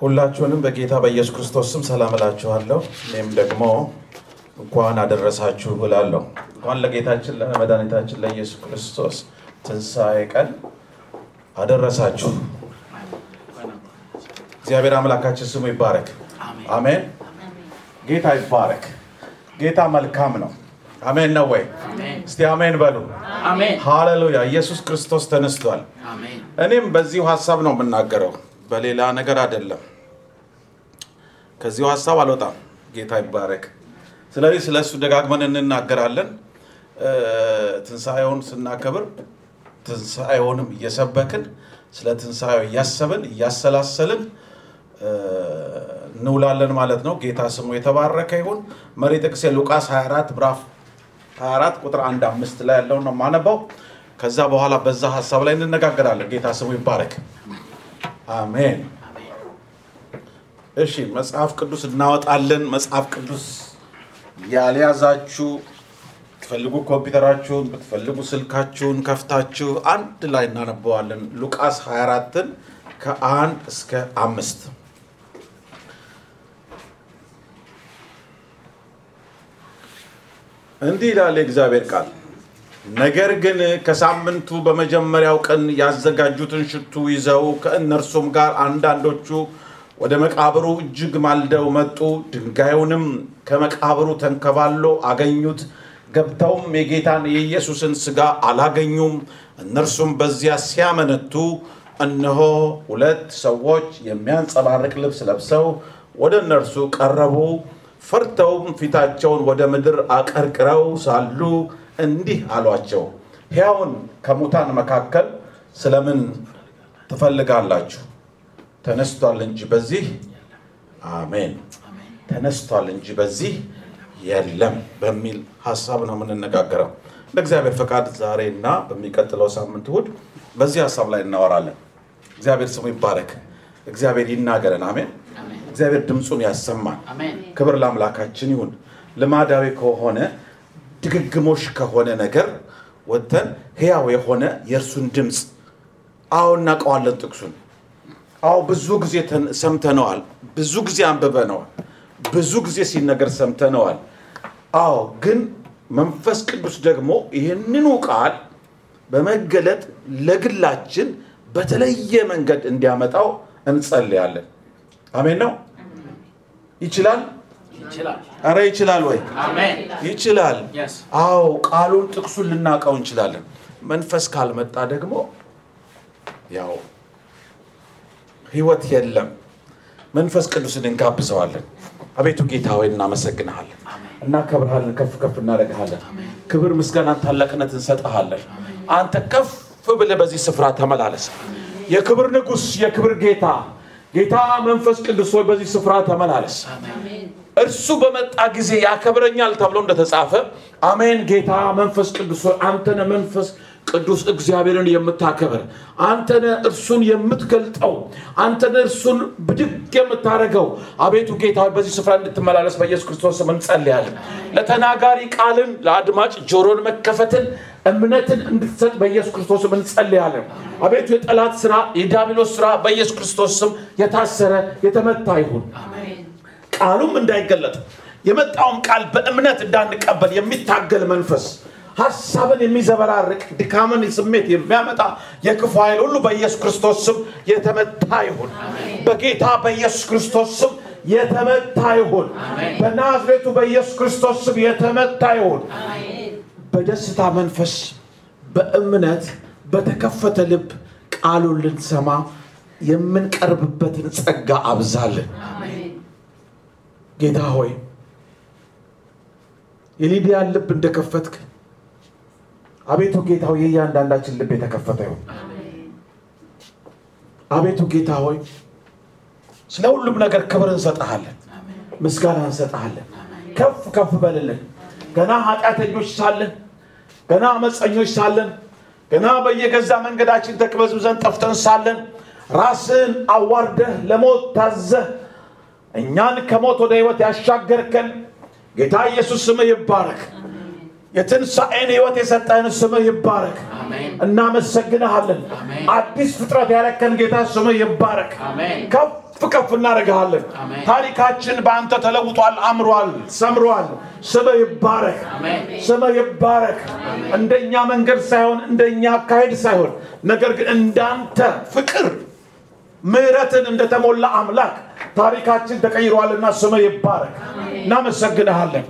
ሁላችሁንም በጌታ በኢየሱስ ክርስቶስ ስም ሰላም እላችኋለሁ። እኔም ደግሞ እንኳን አደረሳችሁ እላለሁ። እንኳን ለጌታችን ለመድኃኒታችን ለኢየሱስ ክርስቶስ ትንሣኤ ቀን አደረሳችሁ። እግዚአብሔር አምላካችን ስሙ ይባረክ። አሜን። ጌታ ይባረክ። ጌታ መልካም ነው። አሜን ነው ወይ? እስቲ አሜን በሉ። ሃሌሉያ! ኢየሱስ ክርስቶስ ተነስቷል። እኔም በዚሁ ሀሳብ ነው የምናገረው፣ በሌላ ነገር አይደለም። ከዚሁ ሀሳብ አልወጣም። ጌታ ይባረክ። ስለዚህ ስለ እሱ ደጋግመን እንናገራለን። ትንሣኤውን ስናከብር ትንሣኤውንም እየሰበክን ስለ ትንሣኤው እያሰብን እያሰላሰልን እንውላለን ማለት ነው። ጌታ ስሙ የተባረከ ይሁን። መሪ ጥቅሴ ሉቃስ 24 ምዕራፍ 24 ቁጥር 1 አምስት ላይ ያለውን ነው የማነባው። ከዛ በኋላ በዛ ሀሳብ ላይ እንነጋገራለን። ጌታ ስሙ ይባረክ። አሜን። እሺ መጽሐፍ ቅዱስ እናወጣለን። መጽሐፍ ቅዱስ ያልያዛችሁ ብትፈልጉ ኮምፒውተራችሁን ብትፈልጉ ስልካችሁን ከፍታችሁ አንድ ላይ እናነበዋለን። ሉቃስ 24ን ከአንድ እስከ አምስት እንዲህ ይላል የእግዚአብሔር ቃል። ነገር ግን ከሳምንቱ በመጀመሪያው ቀን ያዘጋጁትን ሽቱ ይዘው ከእነርሱም ጋር አንዳንዶቹ ወደ መቃብሩ እጅግ ማልደው መጡ። ድንጋዩንም ከመቃብሩ ተንከባሎ አገኙት። ገብተውም የጌታን የኢየሱስን ሥጋ አላገኙም። እነርሱም በዚያ ሲያመነቱ እነሆ ሁለት ሰዎች የሚያንጸባርቅ ልብስ ለብሰው ወደ እነርሱ ቀረቡ። ፈርተውም ፊታቸውን ወደ ምድር አቀርቅረው ሳሉ እንዲህ አሏቸው፣ ሕያውን ከሙታን መካከል ስለምን ትፈልጋላችሁ? ተነስቷል እንጂ በዚህ አሜን፣ ተነስቷል እንጂ በዚህ የለም በሚል ሀሳብ ነው የምንነጋገረው። እንደ እግዚአብሔር ፈቃድ ዛሬ እና በሚቀጥለው ሳምንት እሑድ በዚህ ሀሳብ ላይ እናወራለን። እግዚአብሔር ስሙ ይባረክ። እግዚአብሔር ይናገረን። አሜን። እግዚአብሔር ድምፁን ያሰማን። ክብር ለአምላካችን ይሁን። ልማዳዊ ከሆነ ድግግሞሽ ከሆነ ነገር ወጥተን ሕያው የሆነ የእርሱን ድምፅ አዎ እናውቀዋለን። ጥቅሱን አዎ ብዙ ጊዜ ሰምተነዋል። ብዙ ጊዜ አንብበነዋል። ብዙ ጊዜ ሲነገር ሰምተነዋል። አዎ ግን መንፈስ ቅዱስ ደግሞ ይህንኑ ቃል በመገለጥ ለግላችን በተለየ መንገድ እንዲያመጣው እንጸልያለን። አሜን ነው። ይችላል። አረ ይችላል ወይ? ይችላል።. አዎ ቃሉን ጥቅሱን ልናውቀው እንችላለን። መንፈስ ካልመጣ ደግሞ ያው ህይወት የለም። መንፈስ ቅዱስን እንጋብዘዋለን። አቤቱ ጌታ ሆይ እናመሰግንሃለን፣ እናከብርሃለን፣ ከፍ ከፍ እናደርግሃለን። ክብር፣ ምስጋናን፣ ታላቅነት እንሰጥሃለን። አንተ ከፍ ብለህ በዚህ ስፍራ ተመላለስ። የክብር ንጉሥ፣ የክብር ጌታ ጌታ መንፈስ ቅዱስ ሆይ በዚህ ስፍራ ተመላለስ። እርሱ በመጣ ጊዜ ያከብረኛል ተብሎ እንደተጻፈ አሜን። ጌታ መንፈስ ቅዱስ አንተነ መንፈስ ቅዱስ እግዚአብሔርን የምታከብር አንተነ እርሱን የምትገልጠው አንተነ እርሱን ብድግ የምታደርገው አቤቱ ጌታ በዚህ ስፍራ እንድትመላለስ በኢየሱስ ክርስቶስ ስም እንጸልያለን። ለተናጋሪ ቃልን ለአድማጭ ጆሮን መከፈትን እምነትን እንድትሰጥ በኢየሱስ ክርስቶስ ስም እንጸልያለን። አቤቱ የጠላት ስራ የዲያብሎስ ስራ በኢየሱስ ክርስቶስ ስም የታሰረ የተመታ ይሁን። ቃሉም እንዳይገለጥ የመጣውም ቃል በእምነት እንዳንቀበል የሚታገል መንፈስ ሀሳብን የሚዘበራርቅ ድካምን ስሜት የሚያመጣ የክፉ ኃይል ሁሉ በኢየሱስ ክርስቶስ ስም የተመታ ይሁን። በጌታ በኢየሱስ ክርስቶስ ስም የተመታ ይሁን። በናዝሬቱ በኢየሱስ ክርስቶስ ስም የተመታ ይሁን። በደስታ መንፈስ በእምነት በተከፈተ ልብ ቃሉን ልንሰማ የምንቀርብበትን ጸጋ አብዛልን። ጌታ ሆይ የሊዲያን ልብ እንደከፈትክ አቤቱ ጌታ ሆይ የእያንዳንዳችን ልብ የተከፈተ ይሁን። አቤቱ ጌታ ሆይ ስለ ሁሉም ነገር ክብር እንሰጠሃለን፣ ምስጋና እንሰጠሃለን። ከፍ ከፍ በልልን። ገና ኃጢአተኞች ሳለን፣ ገና አመፀኞች ሳለን፣ ገና በየገዛ መንገዳችን ተቅበዝብዘን ጠፍተን ሳለን ራስን አዋርደህ ለሞት ታዘህ እኛን ከሞት ወደ ህይወት ያሻገርከን ጌታ ኢየሱስ ስምህ ይባረክ። የትንሣኤን ህይወት የሰጠህን ስምህ ይባረክ። እናመሰግንሃለን። አዲስ ፍጥረት ያለከን ጌታ ስምህ ይባረክ። ከፍ ከፍ እናደርግሃለን። ታሪካችን በአንተ ተለውጧል፣ አምሯል፣ ሰምሯል። ስምህ ይባረክ፣ ስምህ ይባረክ። እንደኛ መንገድ ሳይሆን እንደኛ አካሄድ ሳይሆን ነገር ግን እንዳንተ ፍቅር ምሕረትን እንደተሞላ አምላክ ታሪካችን ተቀይሯልና ስምህ ይባረክ። እናመሰግንሃለን።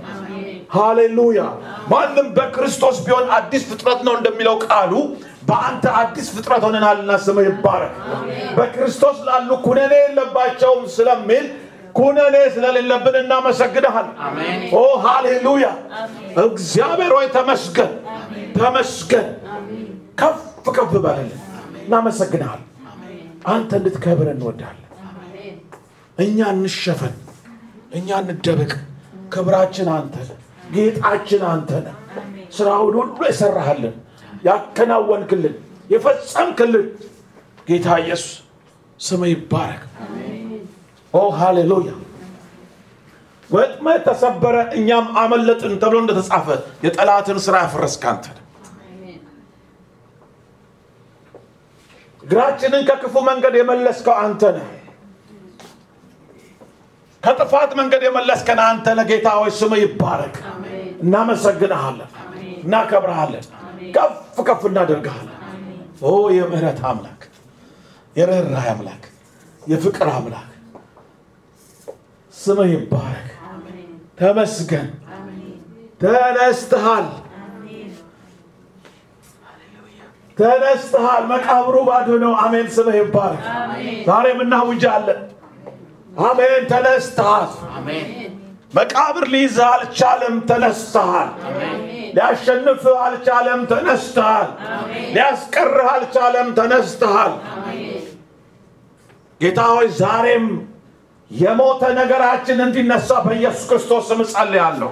ሃሌሉያ። ማንም በክርስቶስ ቢሆን አዲስ ፍጥረት ነው እንደሚለው ቃሉ በአንተ አዲስ ፍጥረት ሆነናልና ስምህ ይባረክ። በክርስቶስ ላሉ ኩነኔ የለባቸውም ስለሚል ኩነኔ ስለሌለብን እናመሰግንሃል። ኦ ሃሌሉያ። እግዚአብሔር ሆይ ተመስገን፣ ተመስገን። ከፍ ከፍ በልልን። እናመሰግንሃል። አንተ እንድትከብር እንወዳለን። እኛ እንሸፈን፣ እኛ እንደበቅ። ክብራችን አንተ ነህ፣ ጌጣችን አንተ ነህ። ስራውን ሁሉ የሰራህልን፣ ያከናወንክልን፣ የፈጸምክልን ጌታ ኢየሱስ ስምህ ይባረክ። ኦ ሃሌሉያ። ወጥመድ ተሰበረ፣ እኛም አመለጥን ተብሎ እንደተጻፈ የጠላትን ስራ ያፈረስክ አንተ ነህ። እግራችንን ከክፉ መንገድ የመለስከው አንተ ነህ። ከጥፋት መንገድ የመለስከን አንተ ነህ። ጌታ ሆይ ስምህ ይባረክ። እናመሰግንሃለን፣ እናከብረሃለን፣ ከፍ ከፍ እናደርግሃለን። ኦ የምህረት አምላክ፣ የርኅራኄ አምላክ፣ የፍቅር አምላክ ስምህ ይባረክ። ተመስገን። ተነስተሃል፣ ተነስተሃል። መቃብሩ ባዶ ነው። አሜን። ስምህ ይባረክ። ዛሬም እናውጃለን። አሜን። ተነስተሃል። መቃብር ሊይዝህ አልቻለም። ተነስተሃል። ሊያሸንፍህ አልቻለም። ተነስተሃል። ሊያስቀርህ አልቻለም። ተነስተሃል። ጌታ ሆይ ዛሬም የሞተ ነገራችን እንዲነሳ በኢየሱስ ክርስቶስ ስም ጸልያለሁ።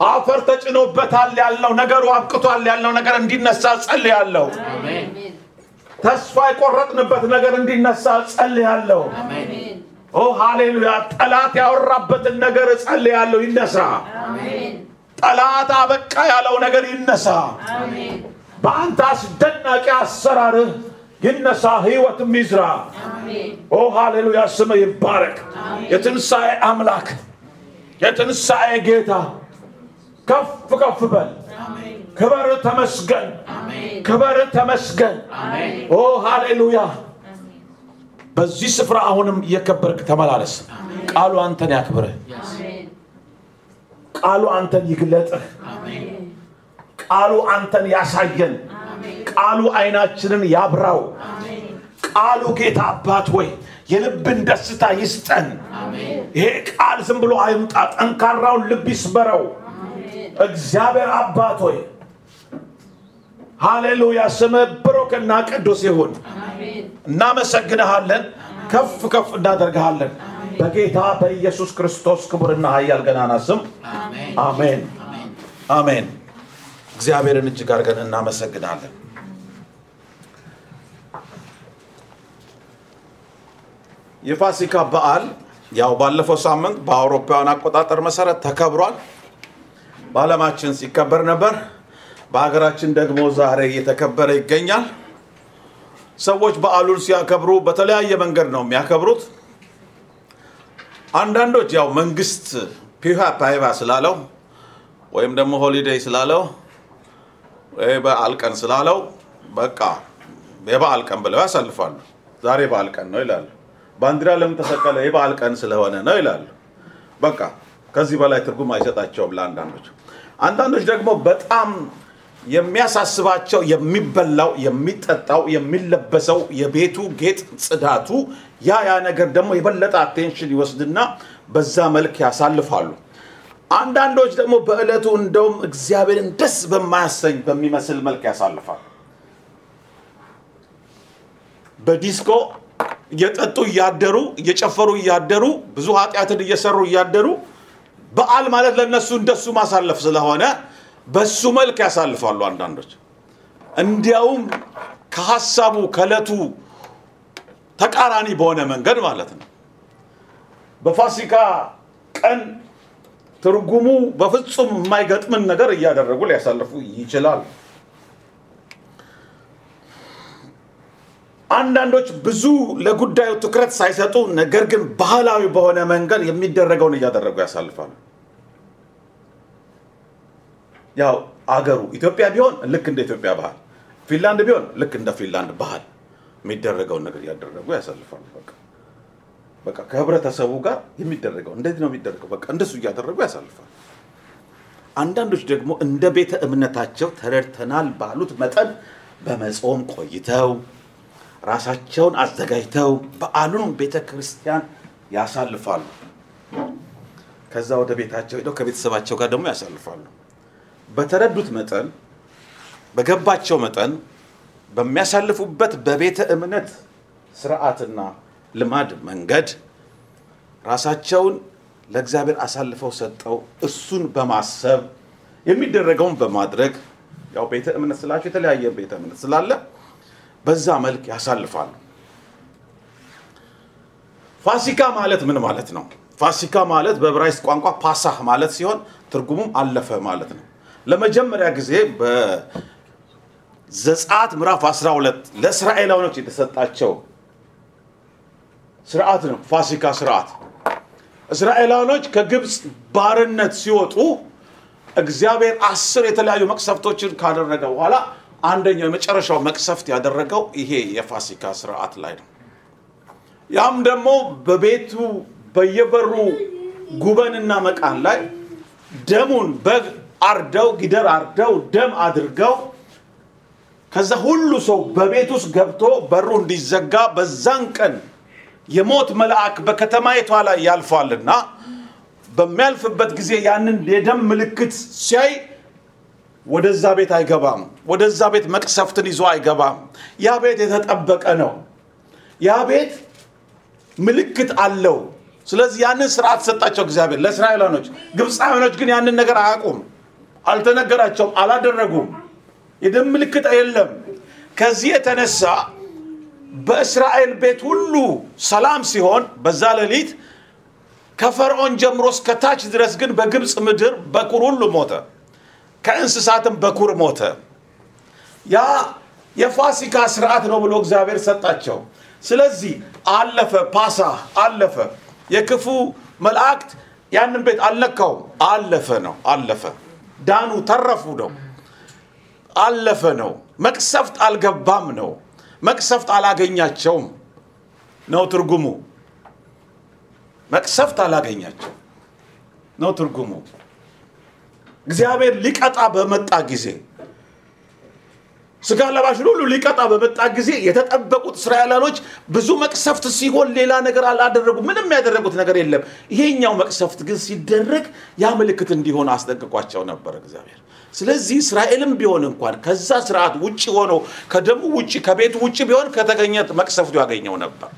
አፈር ተጭኖበታል ያልነው ነገሩ አብቅቷል ያልነው ነገር እንዲነሳ ጸልያለሁ። ተስፋ የቆረጥንበት ነገር እንዲነሳ ጸልያለሁ። ኦ ሃሌሉያ! ጠላት ያወራበትን ነገር ጸልያለሁ ይነሳ። ጠላት አበቃ ያለው ነገር ይነሳ። በአንተ አስደናቂ አሰራርህ ይነሳ፣ ህይወትም ይዝራ። ኦ ሃሌሉያ! ስምህ ይባረክ። የትንሣኤ አምላክ የትንሣኤ ጌታ ከፍ ከፍ በል። ክበር ተመስገን፣ ክበር ተመስገን። ኦ ሃሌሉያ! በዚህ ስፍራ አሁንም እየከበርክ ተመላለስ። ቃሉ አንተን ያክብርህ። ቃሉ አንተን ይግለጥህ። ቃሉ አንተን ያሳየን። ቃሉ አይናችንን ያብራው። ቃሉ ጌታ አባት ወይ የልብን ደስታ ይስጠን። ይሄ ቃል ዝም ብሎ አይምጣ፣ ጠንካራውን ልብ ይስበረው። እግዚአብሔር አባት ሆይ ሃሌሉያ፣ ስምህ ብሩክና ቅዱስ ይሁን። እናመሰግንሃለን፣ ከፍ ከፍ እናደርግሃለን። በጌታ በኢየሱስ ክርስቶስ ክቡርና ኃያል ገናና ስም አሜን፣ አሜን። እግዚአብሔርን እጅግ አድርገን እናመሰግናለን። የፋሲካ በዓል ያው ባለፈው ሳምንት በአውሮፓውያን አቆጣጠር መሰረት ተከብሯል። በዓለማችን ሲከበር ነበር። በሀገራችን ደግሞ ዛሬ እየተከበረ ይገኛል። ሰዎች በዓሉን ሲያከብሩ በተለያየ መንገድ ነው የሚያከብሩት። አንዳንዶች ያው መንግስት ፒሃ ፓይባ ስላለው ወይም ደግሞ ሆሊዴይ ስላለው በዓል ቀን ስላለው በቃ የበዓል ቀን ብለው ያሳልፋሉ። ዛሬ በዓል ቀን ነው ይላሉ። ባንዲራ ለምን ተሰቀለ? የበዓል ቀን ስለሆነ ነው ይላሉ። በቃ ከዚህ በላይ ትርጉም አይሰጣቸውም ለአንዳንዶች። አንዳንዶች ደግሞ በጣም የሚያሳስባቸው የሚበላው፣ የሚጠጣው፣ የሚለበሰው የቤቱ ጌጥ፣ ጽዳቱ ያ ያ ነገር ደግሞ የበለጠ አቴንሽን ይወስድና በዛ መልክ ያሳልፋሉ። አንዳንዶች ደግሞ በዕለቱ እንደውም እግዚአብሔርን ደስ በማያሰኝ በሚመስል መልክ ያሳልፋሉ። በዲስኮ እየጠጡ እያደሩ እየጨፈሩ እያደሩ ብዙ ኃጢአትን እየሰሩ እያደሩ በዓል ማለት ለእነሱ እንደሱ ማሳለፍ ስለሆነ በሱ መልክ ያሳልፋሉ። አንዳንዶች እንዲያውም ከሀሳቡ ከዕለቱ ተቃራኒ በሆነ መንገድ ማለት ነው። በፋሲካ ቀን ትርጉሙ በፍጹም የማይገጥምን ነገር እያደረጉ ሊያሳልፉ ይችላል። አንዳንዶች ብዙ ለጉዳዩ ትኩረት ሳይሰጡ ነገር ግን ባህላዊ በሆነ መንገድ የሚደረገውን እያደረጉ ያሳልፋሉ። ያው አገሩ ኢትዮጵያ ቢሆን ልክ እንደ ኢትዮጵያ ባህል፣ ፊንላንድ ቢሆን ልክ እንደ ፊንላንድ ባህል የሚደረገውን ነገር እያደረጉ ያሳልፋሉ። በቃ በቃ ከህብረተሰቡ ጋር የሚደረገው እንዴት ነው የሚደረገው? በቃ እንደሱ እያደረጉ ያሳልፋሉ። አንዳንዶች ደግሞ እንደ ቤተ እምነታቸው ተረድተናል ባሉት መጠን በመጾም ቆይተው ራሳቸውን አዘጋጅተው በዓሉን ቤተ ክርስቲያን ያሳልፋሉ። ከዛ ወደ ቤታቸው ሄደው ከቤተሰባቸው ጋር ደግሞ ያሳልፋሉ። በተረዱት መጠን በገባቸው መጠን በሚያሳልፉበት በቤተ እምነት ስርዓትና ልማድ መንገድ ራሳቸውን ለእግዚአብሔር አሳልፈው ሰጠው እሱን በማሰብ የሚደረገውን በማድረግ ያው ቤተ እምነት ስላቸው የተለያየ ቤተ እምነት ስላለ በዛ መልክ ያሳልፋሉ። ፋሲካ ማለት ምን ማለት ነው? ፋሲካ ማለት በዕብራይስጥ ቋንቋ ፓሳህ ማለት ሲሆን ትርጉሙም አለፈ ማለት ነው። ለመጀመሪያ ጊዜ በዘጸአት ምዕራፍ 12 ለእስራኤላውያኖች የተሰጣቸው ስርዓት ነው። ፋሲካ ስርዓት እስራኤላውያኖች ከግብፅ ባርነት ሲወጡ እግዚአብሔር አስር የተለያዩ መቅሰፍቶችን ካደረገ በኋላ አንደኛው የመጨረሻው መቅሰፍት ያደረገው ይሄ የፋሲካ ስርዓት ላይ ነው። ያም ደግሞ በቤቱ በየበሩ ጉበንና መቃን ላይ ደሙን በግ አርደው ጊደር አርደው ደም አድርገው ከዛ ሁሉ ሰው በቤት ውስጥ ገብቶ በሩ እንዲዘጋ በዛን ቀን የሞት መልአክ በከተማይቷ ላይ ያልፏልና በሚያልፍበት ጊዜ ያንን የደም ምልክት ሲያይ ወደዛ ቤት አይገባም። ወደዛ ቤት መቅሰፍትን ይዞ አይገባም። ያ ቤት የተጠበቀ ነው። ያ ቤት ምልክት አለው። ስለዚህ ያንን ስርዓት ሰጣቸው እግዚአብሔር ለእስራኤላኖች። ግብፃውያኖች ግን ያንን ነገር አያውቁም፣ አልተነገራቸውም፣ አላደረጉም። የደም ምልክት የለም። ከዚህ የተነሳ በእስራኤል ቤት ሁሉ ሰላም ሲሆን በዛ ሌሊት ከፈርዖን ጀምሮ እስከ ታች ድረስ ግን በግብፅ ምድር በኩር ሁሉ ሞተ፣ ከእንስሳትም በኩር ሞተ። ያ የፋሲካ ስርዓት ነው ብሎ እግዚአብሔር ሰጣቸው። ስለዚህ አለፈ፣ ፓሳ አለፈ። የክፉ መላእክት ያንን ቤት አልነካውም። አለፈ ነው፣ አለፈ። ዳኑ፣ ተረፉ ነው፣ አለፈ ነው። መቅሰፍት አልገባም ነው። መቅሰፍት አላገኛቸውም ነው ትርጉሙ። መቅሰፍት አላገኛቸው ነው ትርጉሙ። እግዚአብሔር ሊቀጣ በመጣ ጊዜ ስጋ ለባሽን ሁሉ ሊቀጣ በመጣ ጊዜ የተጠበቁት እስራኤላኖች ብዙ መቅሰፍት ሲሆን ሌላ ነገር አላደረጉ። ምንም ያደረጉት ነገር የለም። ይሄኛው መቅሰፍት ግን ሲደረግ ያ ምልክት እንዲሆን አስጠንቅቋቸው ነበር እግዚአብሔር። ስለዚህ እስራኤልም ቢሆን እንኳን ከዛ ስርዓት ውጭ ሆኖ ከደሙ ውጭ ከቤቱ ውጭ ቢሆን ከተገኘ መቅሰፍቱ ያገኘው ነበር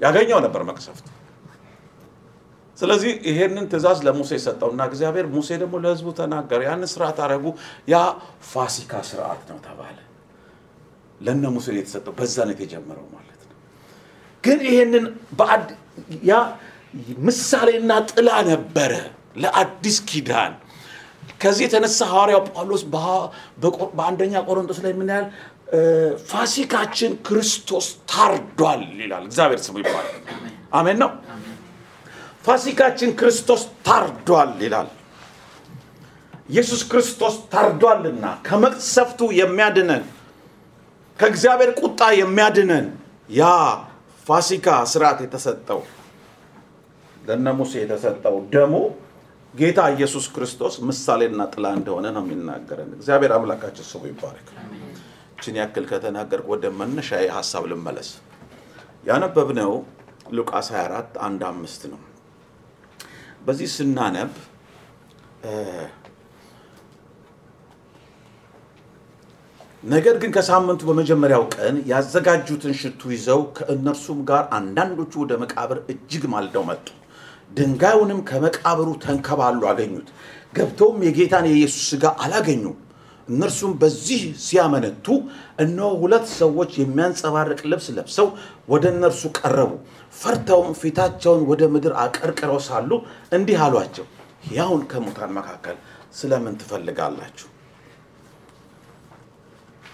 ያገኘው ነበር መቅሰፍቱ። ስለዚህ ይሄንን ትእዛዝ ለሙሴ ሰጠውና እግዚአብሔር ሙሴ ደግሞ ለሕዝቡ ተናገረ። ያንን ስርዓት አደረጉ። ያ ፋሲካ ስርዓት ነው ተባለ። ለነ ሙሴ የተሰጠው በዛ ነው የተጀመረው ማለት ነው። ግን ይሄንን ያ ምሳሌና ጥላ ነበረ ለአዲስ ኪዳን። ከዚህ የተነሳ ሐዋርያው ጳውሎስ በአንደኛ ቆሮንቶስ ላይ ምን ያህል ፋሲካችን ክርስቶስ ታርዷል ይላል። እግዚአብሔር ስሙ ይባላል። አሜን ነው። ፋሲካችን ክርስቶስ ታርዷል ይላል። ኢየሱስ ክርስቶስ ታርዷልና ከመቅሰፍቱ የሚያድነን ከእግዚአብሔር ቁጣ የሚያድነን ያ ፋሲካ ስርዓት የተሰጠው ለነ ሙሴ የተሰጠው ደሙ ጌታ ኢየሱስ ክርስቶስ ምሳሌና ጥላ እንደሆነ ነው የሚናገረን። እግዚአብሔር አምላካችን ስሙ ይባረክ። ችን ያክል ከተናገርኩ ወደ መነሻ ሀሳብ ልመለስ። ያነበብነው ሉቃስ 24 አንድ አምስት ነው። በዚህ ስናነብ ነገር ግን ከሳምንቱ በመጀመሪያው ቀን ያዘጋጁትን ሽቱ ይዘው ከእነርሱም ጋር አንዳንዶቹ ወደ መቃብር እጅግ ማልደው መጡ። ድንጋዩንም ከመቃብሩ ተንከባሉ አገኙት። ገብተውም የጌታን የኢየሱስ ሥጋ አላገኙም። እነርሱም በዚህ ሲያመነቱ እነሆ ሁለት ሰዎች የሚያንጸባርቅ ልብስ ለብሰው ወደ እነርሱ ቀረቡ። ፈርተውም ፊታቸውን ወደ ምድር አቀርቅረው ሳሉ እንዲህ አሏቸው፣ ሕያውን ከሙታን መካከል ስለምን ትፈልጋላችሁ?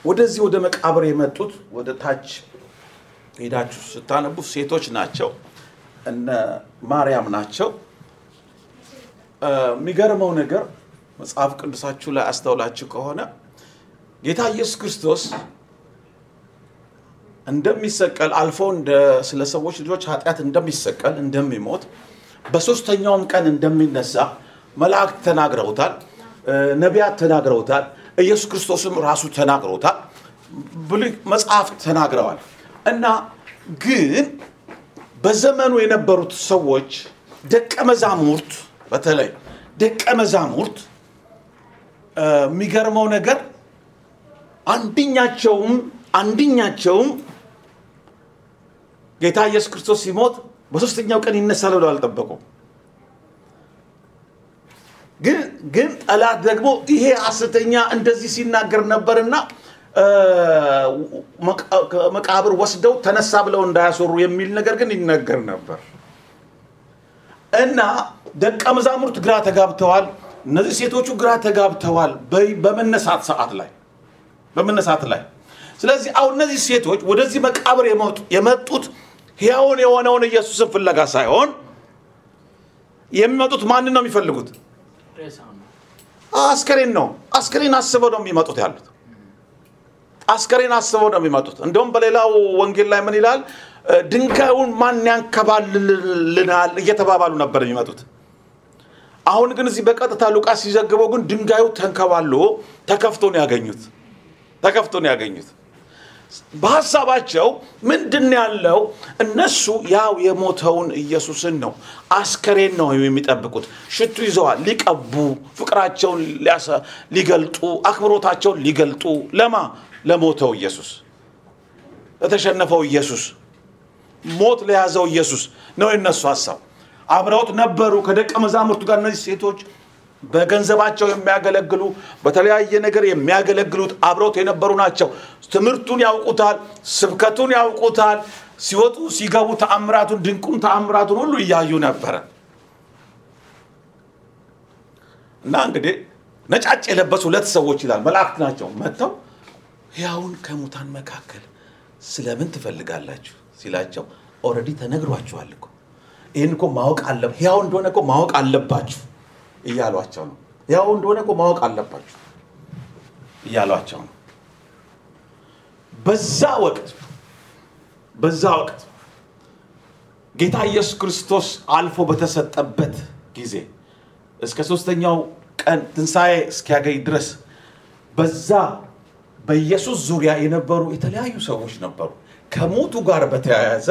ወደዚህ ወደ መቃብር የመጡት ወደ ታች ሄዳችሁ ስታነቡ ሴቶች ናቸው፣ እነ ማርያም ናቸው። የሚገርመው ነገር መጽሐፍ ቅዱሳችሁ ላይ አስተውላችሁ ከሆነ ጌታ ኢየሱስ ክርስቶስ እንደሚሰቀል አልፎ ስለ ሰዎች ልጆች ኃጢአት እንደሚሰቀል እንደሚሞት በሶስተኛውም ቀን እንደሚነሳ መላእክት ተናግረውታል፣ ነቢያት ተናግረውታል፣ ኢየሱስ ክርስቶስም ራሱ ተናግረውታል፣ ብሉይ መጽሐፍት ተናግረዋል። እና ግን በዘመኑ የነበሩት ሰዎች ደቀ መዛሙርት በተለይ ደቀ መዛሙርት የሚገርመው ነገር አንድኛቸውም አንድኛቸውም ጌታ ኢየሱስ ክርስቶስ ሲሞት በሶስተኛው ቀን ይነሳል ብለው አልጠበቁም። ግን ግን ጠላት ደግሞ ይሄ ሐሰተኛ እንደዚህ ሲናገር ነበርና እ፣ መቃ- ከመቃብር ወስደው ተነሳ ብለው እንዳያስወሩ የሚል ነገር ግን ይነገር ነበር እና ደቀ መዛሙርት ግራ ተጋብተዋል። እነዚህ ሴቶቹ ግራ ተጋብተዋል በመነሳት ሰዓት ላይ በመነሳት ላይ ስለዚህ አሁን እነዚህ ሴቶች ወደዚህ መቃብር የመጡ- የመጡት ሕያውን የሆነውን ኢየሱስን ፍለጋ ሳይሆን የሚመጡት ማንን ነው የሚፈልጉት? አስከሬን ነው። አስከሬን አስበው ነው የሚመጡት ያሉት። አስከሬን አስበው ነው የሚመጡት። እንደውም በሌላው ወንጌል ላይ ምን ይላል? ድንጋዩን ማን ያንከባልልናል እየተባባሉ ነበር የሚመጡት። አሁን ግን እዚህ በቀጥታ ሉቃስ ሲዘግበው ግን ድንጋዩ ተንከባሎ ተከፍቶ ነው ያገኙት። ተከፍቶ ነው ያገኙት። በሀሳባቸው ምንድን ያለው? እነሱ ያው የሞተውን ኢየሱስን ነው አስከሬን ነው የሚጠብቁት። ሽቱ ይዘዋል፣ ሊቀቡ ፍቅራቸውን ሊገልጡ አክብሮታቸውን ሊገልጡ ለማ ለሞተው ኢየሱስ ለተሸነፈው ኢየሱስ ሞት ለያዘው ኢየሱስ ነው የነሱ ሀሳብ። አብረውት ነበሩ ከደቀ መዛሙርቱ ጋር እነዚህ ሴቶች በገንዘባቸው የሚያገለግሉ በተለያየ ነገር የሚያገለግሉት አብረውት የነበሩ ናቸው። ትምህርቱን ያውቁታል፣ ስብከቱን ያውቁታል። ሲወጡ ሲገቡ ተአምራቱን ድንቁን ተአምራቱን ሁሉ እያዩ ነበረ እና እንግዲህ ነጫጭ የለበሱ ሁለት ሰዎች ይላል መላእክት ናቸው መጥተው ሕያውን ከሙታን መካከል ስለምን ትፈልጋላችሁ ሲላቸው already ተነግሯችኋል እኮ ይህን እኮ ማወቅ አለ ሕያው እንደሆነ እኮ ማወቅ አለባችሁ እያሏቸው ነው። ሕያው እንደሆነ እኮ ማወቅ አለባችሁ እያሏቸው ነው። በዛ ወቅት በዛ ወቅት ጌታ ኢየሱስ ክርስቶስ አልፎ በተሰጠበት ጊዜ እስከ ሶስተኛው ቀን ትንሣኤ እስኪያገኝ ድረስ በዛ በኢየሱስ ዙሪያ የነበሩ የተለያዩ ሰዎች ነበሩ። ከሞቱ ጋር በተያያዘ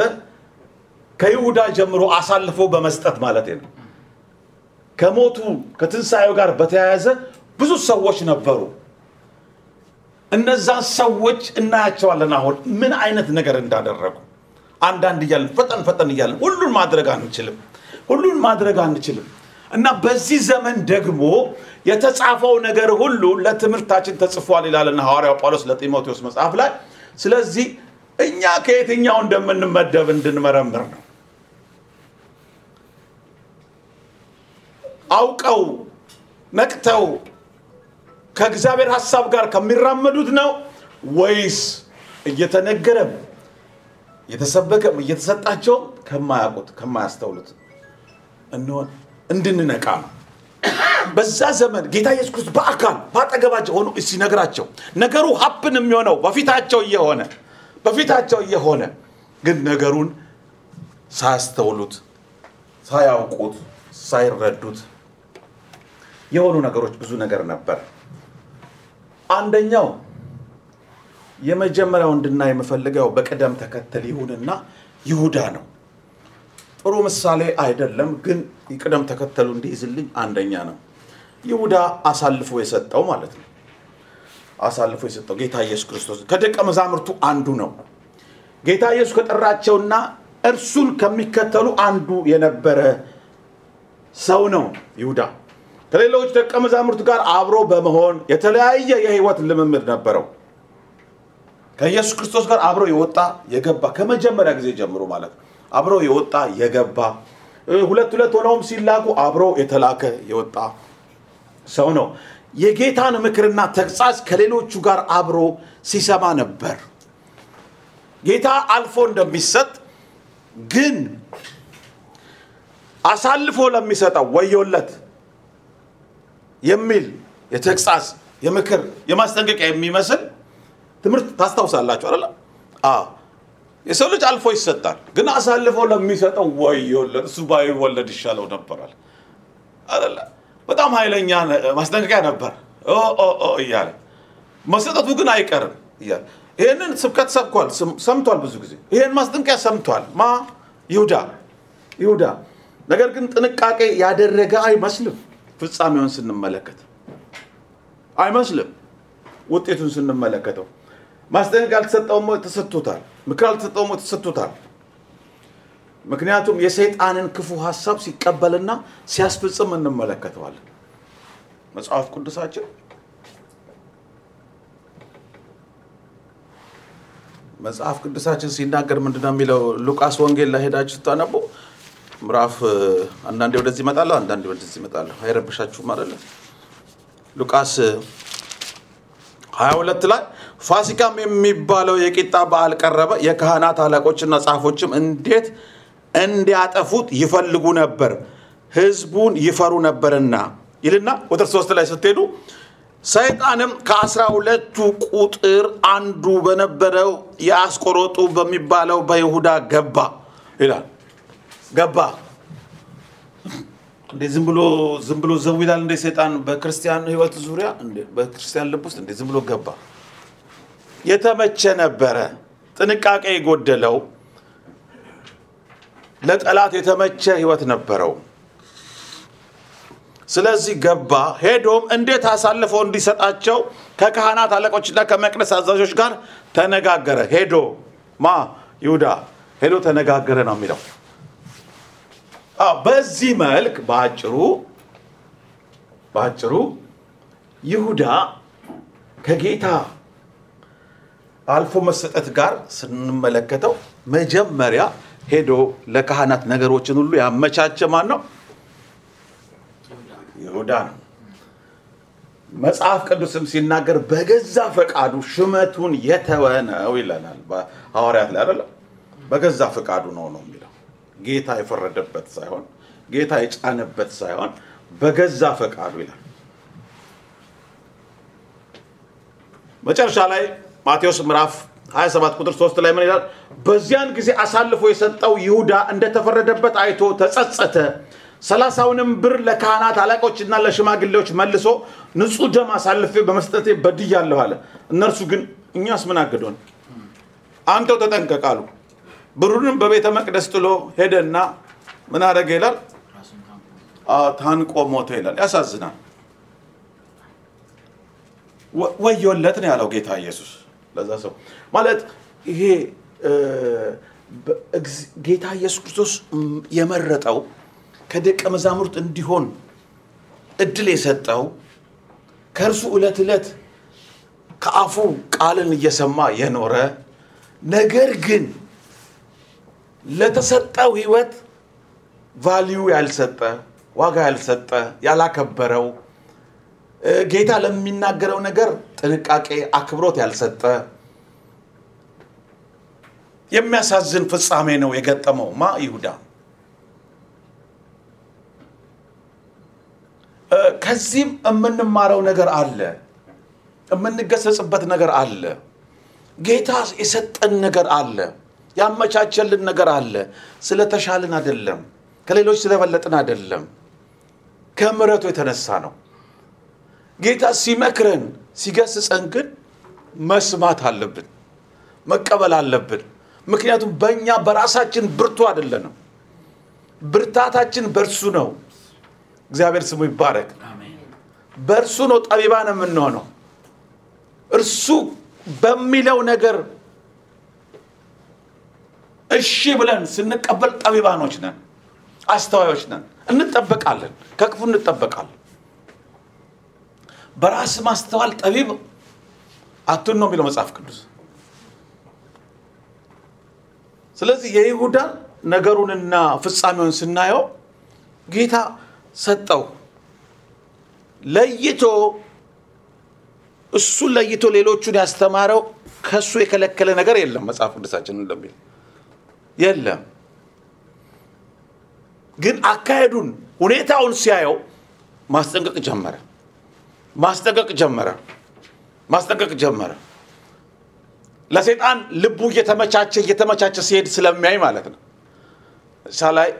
ከይሁዳ ጀምሮ አሳልፎ በመስጠት ማለት ነው። ከሞቱ ከትንሣኤው ጋር በተያያዘ ብዙ ሰዎች ነበሩ። እነዛን ሰዎች እናያቸዋለን። አሁን ምን አይነት ነገር እንዳደረጉ አንዳንድ እያለን ፈጠን ፈጠን እያለን ሁሉን ማድረግ አንችልም፣ ሁሉን ማድረግ አንችልም እና በዚህ ዘመን ደግሞ የተጻፈው ነገር ሁሉ ለትምህርታችን ተጽፏል ይላልና ሐዋርያው ጳውሎስ ለጢሞቴዎስ መጽሐፍ ላይ። ስለዚህ እኛ ከየትኛው እንደምንመደብ እንድንመረምር ነው። አውቀው ነቅተው ከእግዚአብሔር ሐሳብ ጋር ከሚራመዱት ነው ወይስ እየተነገረም እየተሰበከም እየተሰጣቸውም ከማያውቁት ከማያስተውሉት እንሆን እንድንነቃ ነው። በዛ ዘመን ጌታ ኢየሱስ ክርስቶስ በአካል በአጠገባቸው ሆኖ ሲነግራቸው ነገሩ ሀፕን የሚሆነው በፊታቸው እየሆነ በፊታቸው እየሆነ ግን ነገሩን ሳያስተውሉት ሳያውቁት ሳይረዱት የሆኑ ነገሮች ብዙ ነገር ነበር። አንደኛው የመጀመሪያው እንድናይ የምፈልገው በቅደም ተከተል ይሁንና ይሁዳ ነው። ጥሩ ምሳሌ አይደለም፣ ግን ቅደም ተከተሉ እንዲይዝልኝ አንደኛ ነው። ይሁዳ አሳልፎ የሰጠው ማለት ነው። አሳልፎ የሰጠው ጌታ ኢየሱስ ክርስቶስ ከደቀ መዛሙርቱ አንዱ ነው። ጌታ ኢየሱስ ከጠራቸውና እርሱን ከሚከተሉ አንዱ የነበረ ሰው ነው ይሁዳ። ከሌሎች ደቀ መዛሙርት ጋር አብሮ በመሆን የተለያየ የህይወት ልምምድ ነበረው። ከኢየሱስ ክርስቶስ ጋር አብሮ የወጣ የገባ ከመጀመሪያ ጊዜ ጀምሮ ማለት ነው። አብሮ የወጣ የገባ ሁለት ሁለት ሆነውም ሲላኩ አብሮ የተላከ የወጣ ሰው ነው። የጌታን ምክርና ተግሳጽ ከሌሎቹ ጋር አብሮ ሲሰማ ነበር። ጌታ አልፎ እንደሚሰጥ ግን አሳልፎ ለሚሰጠው ወዮለት የሚል የተግሳጽ የምክር የማስጠንቀቂያ የሚመስል ትምህርት ታስታውሳላችሁ? አዎ። የሰው ልጅ አልፎ ይሰጣል፣ ግን አሳልፎ ለሚሰጠው ወዮለት፣ እሱ ባይወለድ ይሻለው ነበራል አይደለ? በጣም ኃይለኛ ማስጠንቀቂያ ነበር እያለ መሰጠቱ ግን አይቀርም እያለ ይህንን ስብከት ሰብኳል፣ ሰምቷል። ብዙ ጊዜ ይህን ማስጠንቀቂያ ሰምቷል። ማ ይሁዳ ይሁዳ። ነገር ግን ጥንቃቄ ያደረገ አይመስልም። ፍጻሜውን ስንመለከት አይመስልም። ውጤቱን ስንመለከተው ማስጠንቀቂያ አልተሰጠውም፣ ተሰጥቶታል። ምክር አልተሰጠውም፣ ተሰጥቶታል። ምክንያቱም የሰይጣንን ክፉ ሀሳብ ሲቀበልና ሲያስፈጽም እንመለከተዋለን። መጽሐፍ ቅዱሳችን መጽሐፍ ቅዱሳችን ሲናገር ምንድን ነው የሚለው? ሉቃስ ወንጌል ላይ ሄዳችሁ ስታነቡ ምዕራፍ አንዳንዴ ወደዚህ እመጣለሁ፣ አንዳንዴ ወደዚህ እመጣለሁ። አይረብሻችሁም አይደለ? ሉቃስ 22 ላይ ፋሲካም የሚባለው የቂጣ በዓል ቀረበ፣ የካህናት አለቆችና ጻፎችም እንዴት እንዲያጠፉት ይፈልጉ ነበር፣ ህዝቡን ይፈሩ ነበርና ይልና ቁጥር ሶስት ላይ ስትሄዱ ሰይጣንም ከአስራ ሁለቱ ቁጥር አንዱ በነበረው የአስቆሮጡ በሚባለው በይሁዳ ገባ ይላል። ገባ እንዴ ዝም ብሎ ዝም ብሎ ዘው ይላል እንደ ሰይጣን በክርስቲያን ህይወት ዙሪያ እንዴ በክርስቲያን ልብ ውስጥ እንዴ ዝም ብሎ ገባ። የተመቸ ነበረ፣ ጥንቃቄ የጎደለው ለጠላት የተመቸ ህይወት ነበረው። ስለዚህ ገባ። ሄዶም እንዴት አሳልፈው እንዲሰጣቸው ከካህናት አለቆችና ከመቅደስ አዛዦች ጋር ተነጋገረ። ሄዶ ማ ይሁዳ ሄዶ ተነጋገረ ነው የሚለው። በዚህ መልክ በአጭሩ በአጭሩ ይሁዳ ከጌታ አልፎ መሰጠት ጋር ስንመለከተው መጀመሪያ ሄዶ ለካህናት ነገሮችን ሁሉ ያመቻቸ ማን ነው? ይሁዳ ነው። መጽሐፍ ቅዱስም ሲናገር በገዛ ፈቃዱ ሹመቱን የተወ ነው ይለናል። በሐዋርያት ላይ አይደለም፣ በገዛ ፈቃዱ ነው ነው የሚለው ጌታ የፈረደበት ሳይሆን ጌታ የጫነበት ሳይሆን በገዛ ፈቃዱ ይላል። መጨረሻ ላይ ማቴዎስ ምዕራፍ 27 ቁጥር 3 ላይ ምን ይላል? በዚያን ጊዜ አሳልፎ የሰጠው ይሁዳ እንደተፈረደበት አይቶ ተጸጸተ። ሰላሳውንም ብር ለካህናት አለቆችና ለሽማግሌዎች መልሶ ንጹሕ ደም አሳልፌ በመስጠቴ በድያለሁ አለ። እነርሱ ግን እኛስ ምን አገዶን? አንተው ተጠንቀቅ አሉ። ብሩንም በቤተ መቅደስ ጥሎ ሄደና ምን አደረገ ይላል? ታንቆ ሞተ ይላል። ያሳዝናል። ወዮለት ነው ያለው ጌታ ኢየሱስ ለዛ ሰው ማለት ይሄ ጌታ ኢየሱስ ክርስቶስ የመረጠው ከደቀ መዛሙርት እንዲሆን እድል የሰጠው ከእርሱ ዕለት ዕለት ከአፉ ቃልን እየሰማ የኖረ ነገር ግን ለተሰጠው ህይወት ቫሊዩ ያልሰጠ ዋጋ ያልሰጠ ያላከበረው ጌታ ለሚናገረው ነገር ጥንቃቄ አክብሮት ያልሰጠ የሚያሳዝን ፍጻሜ ነው የገጠመው ማ ይሁዳ። ከዚህም የምንማረው ነገር አለ የምንገሰጽበት ነገር አለ። ጌታ የሰጠን ነገር አለ ያመቻቸልን ነገር አለ። ስለተሻልን አይደለም ከሌሎች ስለበለጥን አይደለም። ከምሕረቱ የተነሳ ነው። ጌታ ሲመክረን ሲገስጸን ግን መስማት አለብን መቀበል አለብን። ምክንያቱም በእኛ በራሳችን ብርቱ አይደለንም። ብርታታችን በእርሱ ነው። እግዚአብሔር ስሙ ይባረክ። በእርሱ ነው ጠቢባን የምንሆነው። እርሱ በሚለው ነገር እሺ ብለን ስንቀበል ጠቢባኖች ነን አስተዋዮች ነን። እንጠበቃለን ከክፉ እንጠበቃለን። በራስ ማስተዋል ጠቢብ አቱን ነው የሚለው መጽሐፍ ቅዱስ። ስለዚህ የይሁዳ ነገሩንና ፍጻሜውን ስናየው ጌታ ሰጠው። ለይቶ እሱ ለይቶ ሌሎቹን ያስተማረው ከሱ የከለከለ ነገር የለም። መጽሐፍ ቅዱሳችን እንደሚል የለም። ግን አካሄዱን ሁኔታውን ሲያየው ማስጠንቀቅ ጀመረ። ማስጠንቀቅ ጀመረ። ማስጠንቀቅ ጀመረ። ለሰይጣን ልቡ እየተመቻቸ እየተመቻቸ ሲሄድ ስለሚያይ ማለት ነው። እሳ ላይ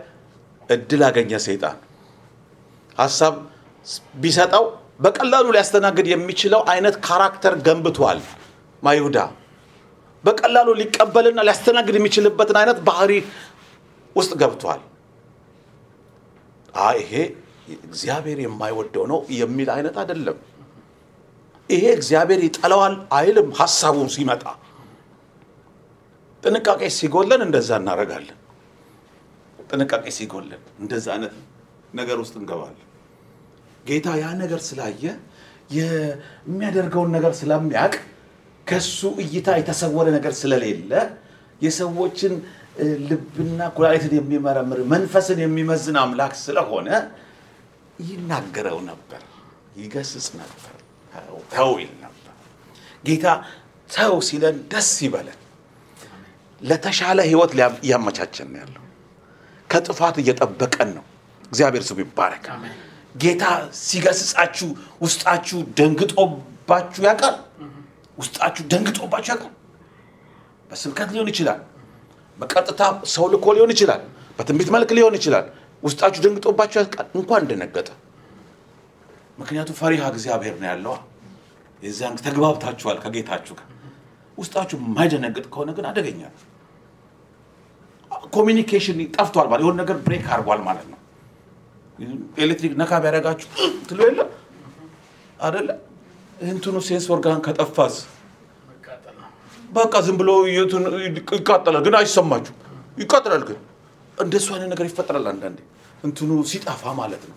እድል አገኘ ሰይጣን ሀሳብ ቢሰጠው በቀላሉ ሊያስተናግድ የሚችለው አይነት ካራክተር ገንብቷል። ማይሁዳ በቀላሉ ሊቀበልና ሊያስተናግድ የሚችልበትን አይነት ባህሪ ውስጥ ገብቷል። አይ ይሄ እግዚአብሔር የማይወደው ነው የሚል አይነት አይደለም። ይሄ እግዚአብሔር ይጠላዋል አይልም። ሀሳቡ ሲመጣ ጥንቃቄ ሲጎለን እንደዛ እናደርጋለን። ጥንቃቄ ሲጎለን እንደዛ አይነት ነገር ውስጥ እንገባለን። ጌታ ያ ነገር ስላየ የሚያደርገውን ነገር ስለሚያውቅ ከሱ እይታ የተሰወረ ነገር ስለሌለ የሰዎችን ልብና ኩላሊትን የሚመረምር መንፈስን የሚመዝን አምላክ ስለሆነ ይናገረው ነበር፣ ይገስጽ ነበር፣ ተው- ይል ነበር። ጌታ ተው ሲለን ደስ ይበለን። ለተሻለ ህይወት እያመቻቸን ነው ያለው። ከጥፋት እየጠበቀን ነው። እግዚአብሔር ስሙ ይባረክ። ጌታ ሲገስጻችሁ ውስጣችሁ ደንግጦባችሁ ያውቃል። ውስጣችሁ ደንግጦባችሁ ያውቃል። በስብከት ሊሆን ይችላል። በቀጥታ ሰው ልኮ ሊሆን ይችላል። በትንቢት መልክ ሊሆን ይችላል። ውስጣችሁ ደንግጦባችሁ ያውቃል። እንኳን ደነገጠ። ምክንያቱም ፈሪሃ እግዚአብሔር ነው ያለዋ። የዚያን ተግባብታችኋል ከጌታችሁ ጋር። ውስጣችሁ የማይደነግጥ ከሆነ ግን አደገኛ ነው። communication ጠፍቷል ማለት የሆነ ነገር break አድርጓል ማለት ነው። ኤሌክትሪክ ነካ ቢያደርጋችሁ ትሉ የለ አደለ? እንትኑ sense organ ከጠፋስ በቃ ዝም ብሎ ይቃጠላል፣ ግን አይሰማችሁ። ይቃጠላል፣ ግን እንደሱ አይነት ነገር ይፈጠራል አንዳንዴ እንትኑ ሲጠፋ ማለት ነው።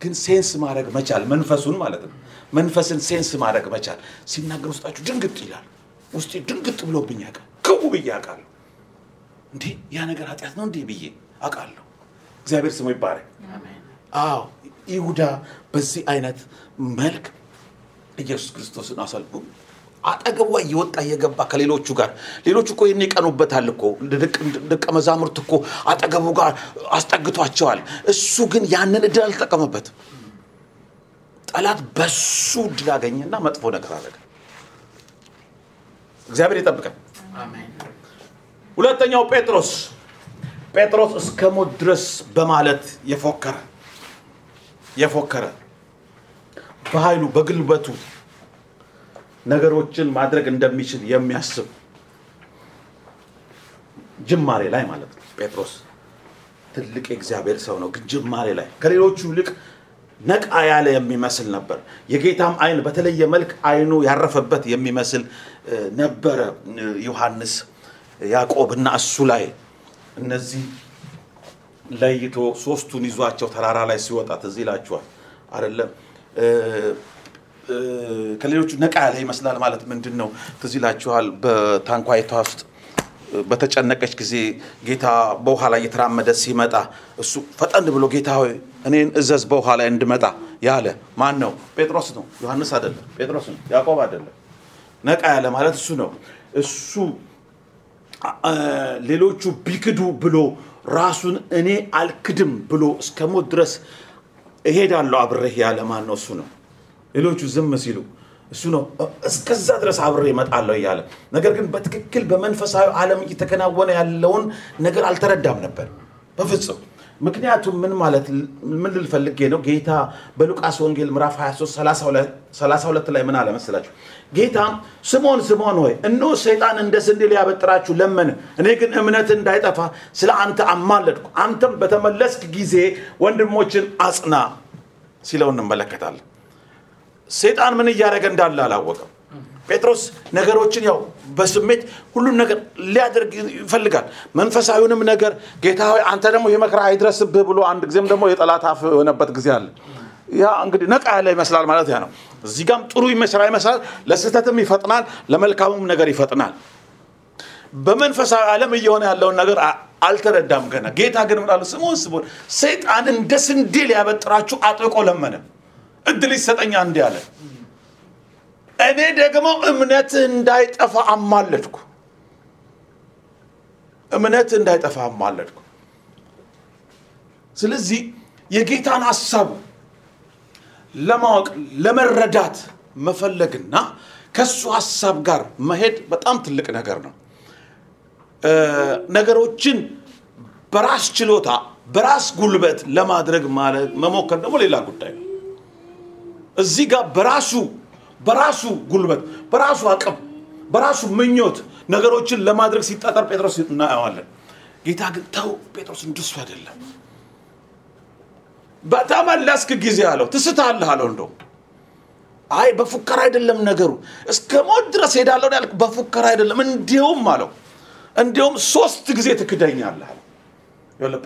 ግን sense ማድረግ መቻል መንፈሱን ማለት ነው። መንፈስን ሴንስ ማድረግ መቻል ሲናገር ውስጣችሁ ድንግጥ ይላል። ውስጤ ድንግጥ ብሎብኝ ያውቃል። ክው ብዬ አውቃለሁ። እንዴ ያ ነገር ኃጢአት ነው እንዴ ብዬ አውቃለሁ። እግዚአብሔር ስሙ ይባረክ። አዎ ይሁዳ በዚህ አይነት መልክ ኢየሱስ ክርስቶስን አሳልፎ አጠገቧ እየወጣ እየገባ ከሌሎቹ ጋር ሌሎቹ እኮ ይህን ይቀኑበታል እኮ ደቀ መዛሙርት እኮ አጠገቡ ጋር አስጠግቷቸዋል። እሱ ግን ያንን እድል አልተጠቀመበትም። ጠላት በሱ እድል አገኘና መጥፎ ነገር አደረገ። እግዚአብሔር ይጠብቀን። ሁለተኛው ጴጥሮስ ጴጥሮስ እስከ ሞት ድረስ በማለት የፎከረ የፎከረ በኃይሉ በግልበቱ ነገሮችን ማድረግ እንደሚችል የሚያስብ ጅማሬ ላይ ማለት ነው። ጴጥሮስ ትልቅ የእግዚአብሔር ሰው ነው፣ ግን ጅማሬ ላይ ከሌሎቹ ይልቅ ነቃ ያለ የሚመስል ነበር። የጌታም ዓይን በተለየ መልክ ዓይኑ ያረፈበት የሚመስል ነበረ። ዮሐንስ፣ ያዕቆብ እና እሱ ላይ እነዚህ ለይቶ ሶስቱን ይዟቸው ተራራ ላይ ሲወጣ ትዝ ይላችኋል አይደለም? ከሌሎቹ ነቃ ያለ ይመስላል ማለት ምንድን ነው? ትዝ ይላችኋል በታንኳይቷ ውስጥ በተጨነቀች ጊዜ ጌታ በውሃ ላይ እየተራመደ ሲመጣ እሱ ፈጠን ብሎ ጌታ ሆይ እኔን እዘዝ በውሃ ላይ እንድመጣ ያለ ማን ነው? ጴጥሮስ ነው። ዮሐንስ አይደለም። ጴጥሮስ ነው። ያዕቆብ አይደለም። ነቃ ያለ ማለት እሱ ነው። እሱ ሌሎቹ ቢክዱ ብሎ ራሱን እኔ አልክድም ብሎ እስከ ሞት ድረስ እሄዳለሁ አብሬህ ያለ ማን ነው? እሱ ነው። ሌሎቹ ዝም ሲሉ እሱ ነው እስከዛ ድረስ አብሬ እመጣለሁ እያለ ነገር ግን በትክክል በመንፈሳዊ ዓለም እየተከናወነ ያለውን ነገር አልተረዳም ነበር በፍጹም። ምክንያቱም ምን ማለት ምን ልል ፈልጌ ነው? ጌታ በሉቃስ ወንጌል ምዕራፍ 23 32 ላይ ምን አለ መሰላችሁ? ጌታም ስምዖን ስምዖን ሆይ እነሆ ሰይጣን እንደ ስንዴ ሊያበጥራችሁ ለመነ፣ እኔ ግን እምነት እንዳይጠፋ ስለ አንተ አማለድኩ። አንተም በተመለስክ ጊዜ ወንድሞችን አጽና ሲለው እንመለከታለን። ሰይጣን ምን እያደረገ እንዳለ አላወቀም። ጴጥሮስ ነገሮችን ያው በስሜት ሁሉን ነገር ሊያደርግ ይፈልጋል። መንፈሳዊውንም ነገር ጌታ ሆይ አንተ ደግሞ የመከራ አይድረስብህ ብሎ አንድ ጊዜም ደግሞ የጠላት አፍ የሆነበት ጊዜ አለ። ያ እንግዲህ ነቃ ያለ ይመስላል ማለት ያ ነው። እዚህ ጋም ጥሩ ይመስላ ይመስላል። ለስህተትም ይፈጥናል፣ ለመልካሙም ነገር ይፈጥናል። በመንፈሳዊ ዓለም እየሆነ ያለውን ነገር አልተረዳም ገና። ጌታ ግን ምናሉ ስምዖን ስምዖን ሰይጣን እንደ ስንዴ ሊያበጥራችሁ አጥብቆ ለመነ። እድል ይሰጠኛ እንዲህ አለ። እኔ ደግሞ እምነትህ እንዳይጠፋ አማለድኩ። እምነትህ እንዳይጠፋ አማለድኩ። ስለዚህ የጌታን ሀሳብ ለማወቅ ለመረዳት መፈለግና ከሱ ሀሳብ ጋር መሄድ በጣም ትልቅ ነገር ነው። ነገሮችን በራስ ችሎታ በራስ ጉልበት ለማድረግ መሞከር ደግሞ ሌላ ጉዳይ ነው። እዚህ ጋር በራሱ በራሱ ጉልበት በራሱ አቅም በራሱ ምኞት ነገሮችን ለማድረግ ሲጣጠር ጴጥሮስ እናየዋለን። ጌታ ግን ተው ጴጥሮስ እንደሱ አይደለም። በተመለስክ ጊዜ አለው ትስታለህ አለው እንደው አይ በፉከራ አይደለም ነገሩ እስከ ሞት ድረስ ሄዳለሁ ያልክ። በፉከራ አይደለም እንዲሁም አለው እንዲሁም ሶስት ጊዜ ትክደኛለህ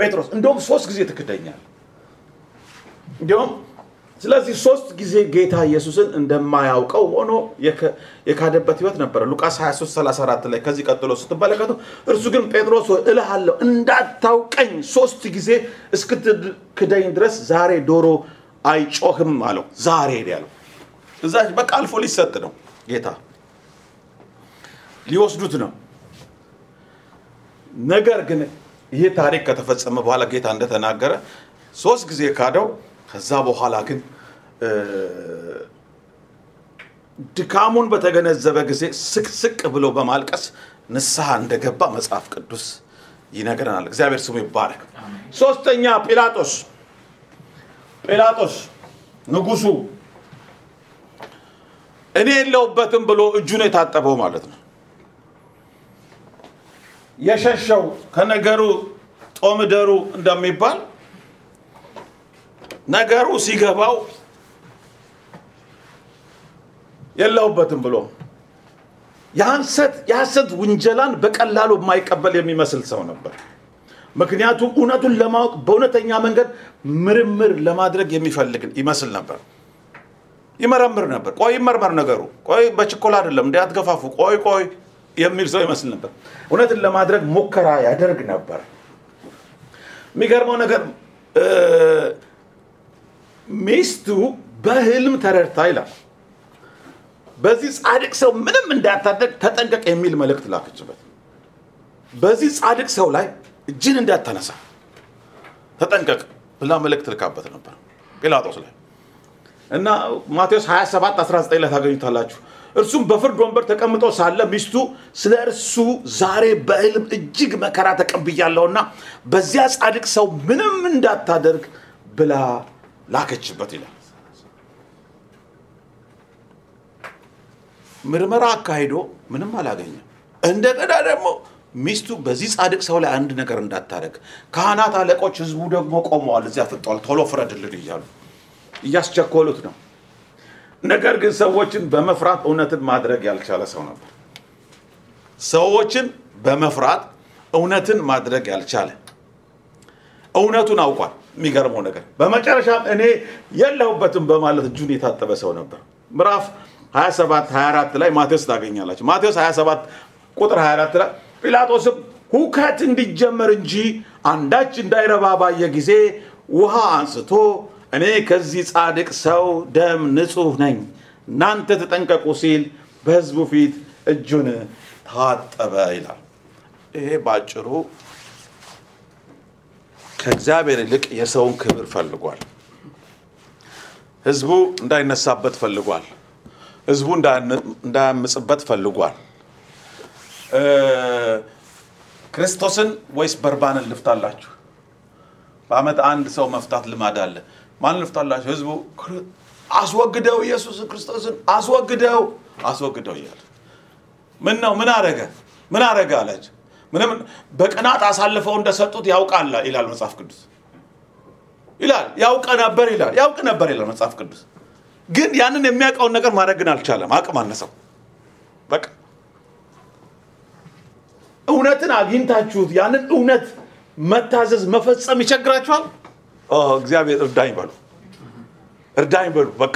ጴጥሮስ እንዲሁም ሶስት ጊዜ ትክደኛለህ። እንዲሁም ስለዚህ ሶስት ጊዜ ጌታ ኢየሱስን እንደማያውቀው ሆኖ የካደበት ህይወት ነበረ። ሉቃስ 23 34 ላይ ከዚህ ቀጥሎ ስትመለከቱ እርሱ ግን ጴጥሮስ ሆይ እልሃለሁ እንዳታውቀኝ ሶስት ጊዜ እስክትክደኝ ድረስ ዛሬ ዶሮ አይጮህም አለው። ዛሬ ያለው እዛ በቃ አልፎ ሊሰጥ ነው ጌታ ሊወስዱት ነው። ነገር ግን ይህ ታሪክ ከተፈጸመ በኋላ ጌታ እንደተናገረ ሶስት ጊዜ ካደው ከዛ በኋላ ግን ድካሙን በተገነዘበ ጊዜ ስቅስቅ ብሎ በማልቀስ ንስሐ እንደገባ መጽሐፍ ቅዱስ ይነግረናል። እግዚአብሔር ስሙ ይባረክ። ሶስተኛ ጲላጦስ ጲላጦስ ንጉሱ እኔ የለሁበትም ብሎ እጁን የታጠበው ማለት ነው። የሸሸው ከነገሩ ጦምደሩ እንደሚባል ነገሩ ሲገባው የለሁበትም ብሎ የሐሰት ውንጀላን በቀላሉ የማይቀበል የሚመስል ሰው ነበር። ምክንያቱም እውነቱን ለማወቅ በእውነተኛ መንገድ ምርምር ለማድረግ የሚፈልግ ይመስል ነበር። ይመረምር ነበር። ቆይ ይመርመር ነገሩ። ቆይ በችኮላ አይደለም እንዲ አትገፋፉ። ቆይ ቆይ የሚል ሰው ይመስል ነበር። እውነትን ለማድረግ ሙከራ ያደርግ ነበር። የሚገርመው ነገር ሚስቱ በህልም ተረድታ ይላል። በዚህ ጻድቅ ሰው ምንም እንዳታደግ ተጠንቀቅ የሚል መልእክት ላከችበት። በዚህ ጻድቅ ሰው ላይ እጅን እንዳታነሳ ተጠንቀቅ ብላ መልእክት ልካበት ነበር ጲላጦስ ላይ። እና ማቴዎስ 27 19 ላይ ታገኙታላችሁ። እርሱም በፍርድ ወንበር ተቀምጦ ሳለ ሚስቱ ስለ እርሱ ዛሬ በህልም እጅግ መከራ ተቀብያለሁና በዚያ ጻድቅ ሰው ምንም እንዳታደርግ ብላ ላከችበት ይላል። ምርመራ አካሂዶ ምንም አላገኘም። እንደገና ደግሞ ሚስቱ በዚህ ጻድቅ ሰው ላይ አንድ ነገር እንዳታደርግ ካህናት አለቆች ህዝቡ ደግሞ ቆመዋል እዚያ ፍጠዋል ቶሎ ፍረድልን እያሉ እያስቸኮሉት ነው። ነገር ግን ሰዎችን በመፍራት እውነትን ማድረግ ያልቻለ ሰው ነበር። ሰዎችን በመፍራት እውነትን ማድረግ ያልቻለ እውነቱን አውቋል የሚገርመው ነገር በመጨረሻም እኔ የለሁበትም በማለት እጁን የታጠበ ሰው ነበር። ምዕራፍ 27 24 ላይ ማቴዎስ ታገኛላችሁ። ማቴዎስ 27 ቁጥር 24 ላይ ጲላጦስም ሁከት እንዲጀመር እንጂ አንዳች እንዳይረባ ባየ ጊዜ ውሃ አንስቶ እኔ ከዚህ ጻድቅ ሰው ደም ንጹህ ነኝ እናንተ ተጠንቀቁ ሲል በህዝቡ ፊት እጁን ታጠበ ይላል። ይሄ ባጭሩ ከእግዚአብሔር ይልቅ የሰውን ክብር ፈልጓል። ህዝቡ እንዳይነሳበት ፈልጓል። ህዝቡ እንዳያምፅበት ፈልጓል። ክርስቶስን ወይስ በርባንን ልፍታላችሁ? በአመት አንድ ሰው መፍታት ልማድ አለ። ማን ልፍታላችሁ? ህዝቡ አስወግደው ኢየሱስ ክርስቶስን አስወግደው አስወግደው እያለ። ምን ነው ምን አረገ ምን አረገ አላቸው ምንም በቅናት አሳልፈው እንደሰጡት ያውቃል ይላል መጽሐፍ ቅዱስ። ይላል ያውቅ ነበር ይላል ያውቅ ነበር ይላል መጽሐፍ ቅዱስ። ግን ያንን የሚያውቀውን ነገር ማድረግ ግን አልቻለም። አቅም አነሰው። በቃ እውነትን አግኝታችሁት ያንን እውነት መታዘዝ መፈጸም ይቸግራችኋል? እግዚአብሔር እርዳኝ በሉ። እርዳኝ በሉ። በቃ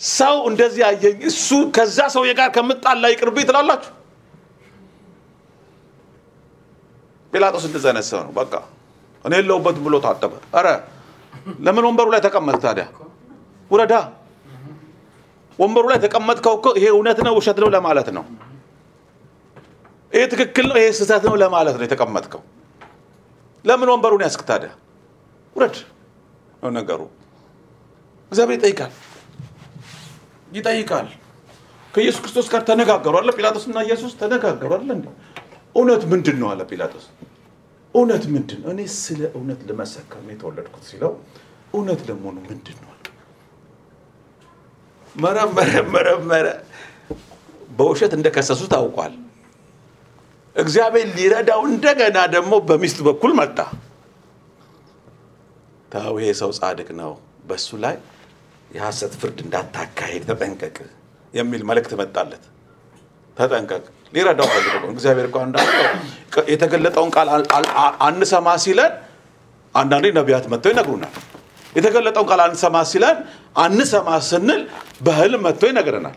ሰው እንደዚህ አየኝ እሱ ከዛ ሰውዬ ጋር ከምጣላ ይቅርብኝ ትላላችሁ ጲላጦስ እንደዛ አይነት ሰው ነው በቃ እኔ የለሁበት ብሎ ታጠበ ኧረ ለምን ወንበሩ ላይ ተቀመጥ ታዲያ ውረዳ ወንበሩ ላይ ተቀመጥከው እኮ ይሄ እውነት ነው ውሸት ነው ለማለት ነው። ይሄ ትክክል ነው ይሄ ስህተት ነው ለማለት ነው የተቀመጥከው። ለምን ወንበሩን ያስክ ታዲያ? ውረድ ነው ነገሩ። እግዚአብሔር ይጠይቃል ይጠይቃል። ከኢየሱስ ክርስቶስ ጋር ተነጋገሩ አለ ጲላጦስ እና ኢየሱስ ተነጋገሩ አለ እንዴ። እውነት ምንድን ነው አለ ጲላጦስ። እውነት ምንድን ነው? እኔ ስለ እውነት ልመሰክር ነው የተወለድኩት ሲለው እውነት ለመሆኑ ምንድን ነው መረመረ መረመረ። በውሸት እንደከሰሱ ታውቋል። እግዚአብሔር ሊረዳው እንደገና ደግሞ በሚስቱ በኩል መጣ። ተው ይሄ ሰው ጻድቅ ነው፣ በሱ ላይ የሐሰት ፍርድ እንዳታካሄድ ተጠንቀቅ የሚል መልእክት መጣለት። ተጠንቀቅ ሊረዳው ፈልጎ ነው። እግዚአብሔር እኮ አንዳንዴ የተገለጠውን ቃል አንሰማ ሲለን አንዳንዴ ነቢያት መጥተው ይነግሩናል። የተገለጠውን ቃል አንሰማ ሲለን አንሰማ ስንል በህልም መጥቶ ይነግረናል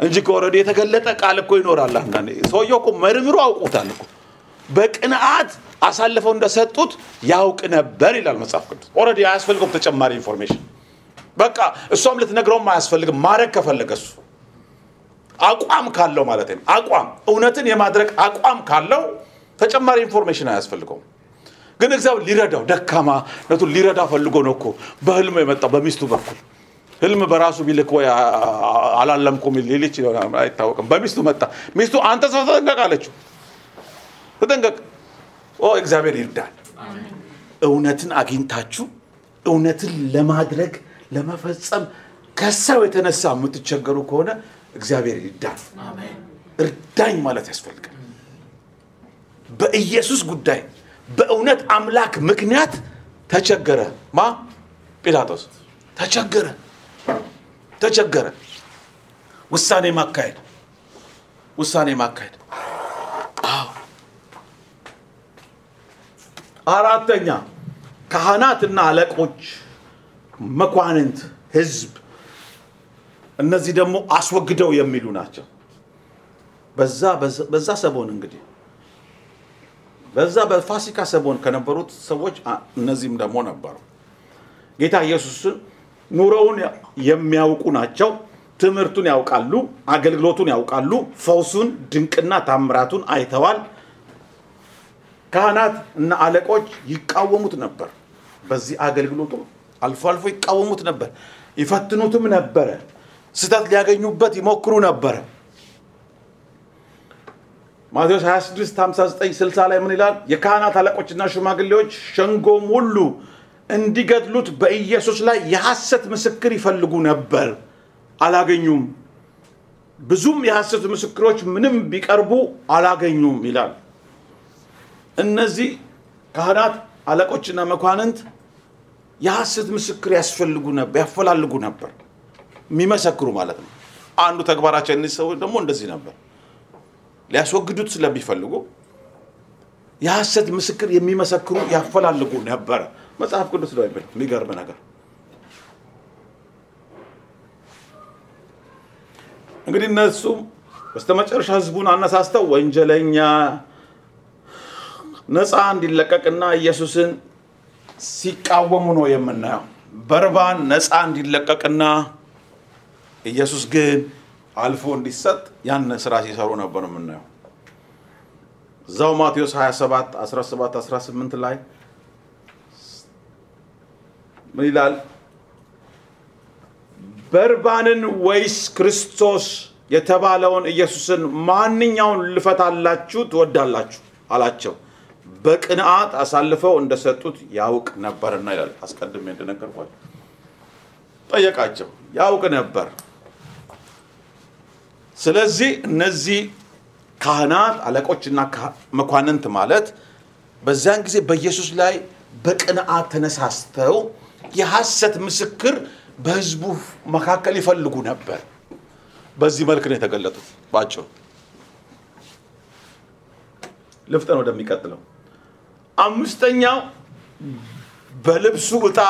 እንጂ ከወረዱ የተገለጠ ቃል እኮ ይኖራል። አንዳንዴ ሰውየው እኮ መርምሮ አውቆታል እኮ በቅንዓት አሳልፈው እንደሰጡት ያውቅ ነበር ይላል መጽሐፍ ቅዱስ። already አያስፈልገውም ተጨማሪ information። በቃ እሷም ልትነግረውም አያስፈልግም። ማድረግ ከፈለገ እሱ አቋም ካለው ማለት ነው። አቋም እውነትን የማድረግ አቋም ካለው ተጨማሪ information አያስፈልገውም። ግን እግዚአብሔር ሊረዳው ደካማነቱን ሊረዳ ፈልጎ ነው እኮ በህልሙ የመጣው በሚስቱ በኩል ህልም በራሱ ቢልክ ወይ አላለምኩም ሊል ይችላል፣ አይታወቅም። በሚስቱ መጣ። ሚስቱ አንተ ሰው ተጠንቀቅ አለችው። ተጠንቀቅ። ኦ እግዚአብሔር ይርዳል። እውነትን አግኝታችሁ እውነትን ለማድረግ ለመፈጸም ከሰው የተነሳ የምትቸገሩ ከሆነ እግዚአብሔር ይርዳል። እርዳኝ ማለት ያስፈልጋል። በኢየሱስ ጉዳይ በእውነት አምላክ ምክንያት ተቸገረ። ማ ጲላጦስ ተቸገረ ተቸገረ። ውሳኔ ማካሄድ ውሳኔ ማካሄድ። አዎ አራተኛ ካህናትና አለቆች፣ መኳንንት፣ ህዝብ እነዚህ ደግሞ አስወግደው የሚሉ ናቸው። በዛ በዛ እንግዲህ በዛ በፋሲካ ሰሞን ከነበሩት ሰዎች እነዚህም ደግሞ ነበሩ። ጌታ ኢየሱስን ኑሮውን የሚያውቁ ናቸው። ትምህርቱን ያውቃሉ፣ አገልግሎቱን ያውቃሉ፣ ፈውሱን፣ ድንቅና ታምራቱን አይተዋል። ካህናት እና አለቆች ይቃወሙት ነበር። በዚህ አገልግሎቱ አልፎ አልፎ ይቃወሙት ነበር፣ ይፈትኑትም ነበረ። ስህተት ሊያገኙበት ይሞክሩ ነበረ። ማቴዎስ 26 59 60 ላይ ምን ይላል? የካህናት አለቆችና ሽማግሌዎች ሸንጎም ሁሉ እንዲገድሉት በኢየሱስ ላይ የሐሰት ምስክር ይፈልጉ ነበር፣ አላገኙም። ብዙም የሐሰት ምስክሮች ምንም ቢቀርቡ አላገኙም ይላል። እነዚህ ካህናት አለቆችና መኳንንት የሐሰት ምስክር ያስፈልጉ ነበር፣ ያፈላልጉ ነበር፣ የሚመሰክሩ ማለት ነው። አንዱ ተግባራቸው እነዚህ ሰዎች ደግሞ እንደዚህ ነበር። ሊያስወግዱት ስለሚፈልጉ የሐሰት ምስክር የሚመሰክሩ ያፈላልጉ ነበረ። መጽሐፍ ቅዱስ ነው የሚለው። የሚገርም ነገር እንግዲህ እነሱም በስተመጨረሻ ህዝቡን አነሳስተው ወንጀለኛ ነፃ እንዲለቀቅና ኢየሱስን ሲቃወሙ ነው የምናየው። በርባን ነፃ እንዲለቀቅና ኢየሱስ ግን አልፎ እንዲሰጥ ያን ስራ ሲሰሩ ነበር የምናየው። እዛው ማቴዎስ 27 17 18 ላይ ምን ይላል? በርባንን ወይስ ክርስቶስ የተባለውን ኢየሱስን ማንኛውን ልፈታላችሁ ትወዳላችሁ አላቸው። በቅንዓት አሳልፈው እንደሰጡት ያውቅ ነበርና ይላል። አስቀድሜ እንደነገርኳቸው ጠየቃቸው፣ ያውቅ ነበር። ስለዚህ እነዚህ ካህናት አለቆችና መኳንንት ማለት በዚያን ጊዜ በኢየሱስ ላይ በቅንዓት ተነሳስተው የሐሰት ምስክር በህዝቡ መካከል ይፈልጉ ነበር። በዚህ መልክ ነው የተገለጡት። ባጭሩ ልፍጠን ወደሚቀጥለው አምስተኛው በልብሱ ዕጣ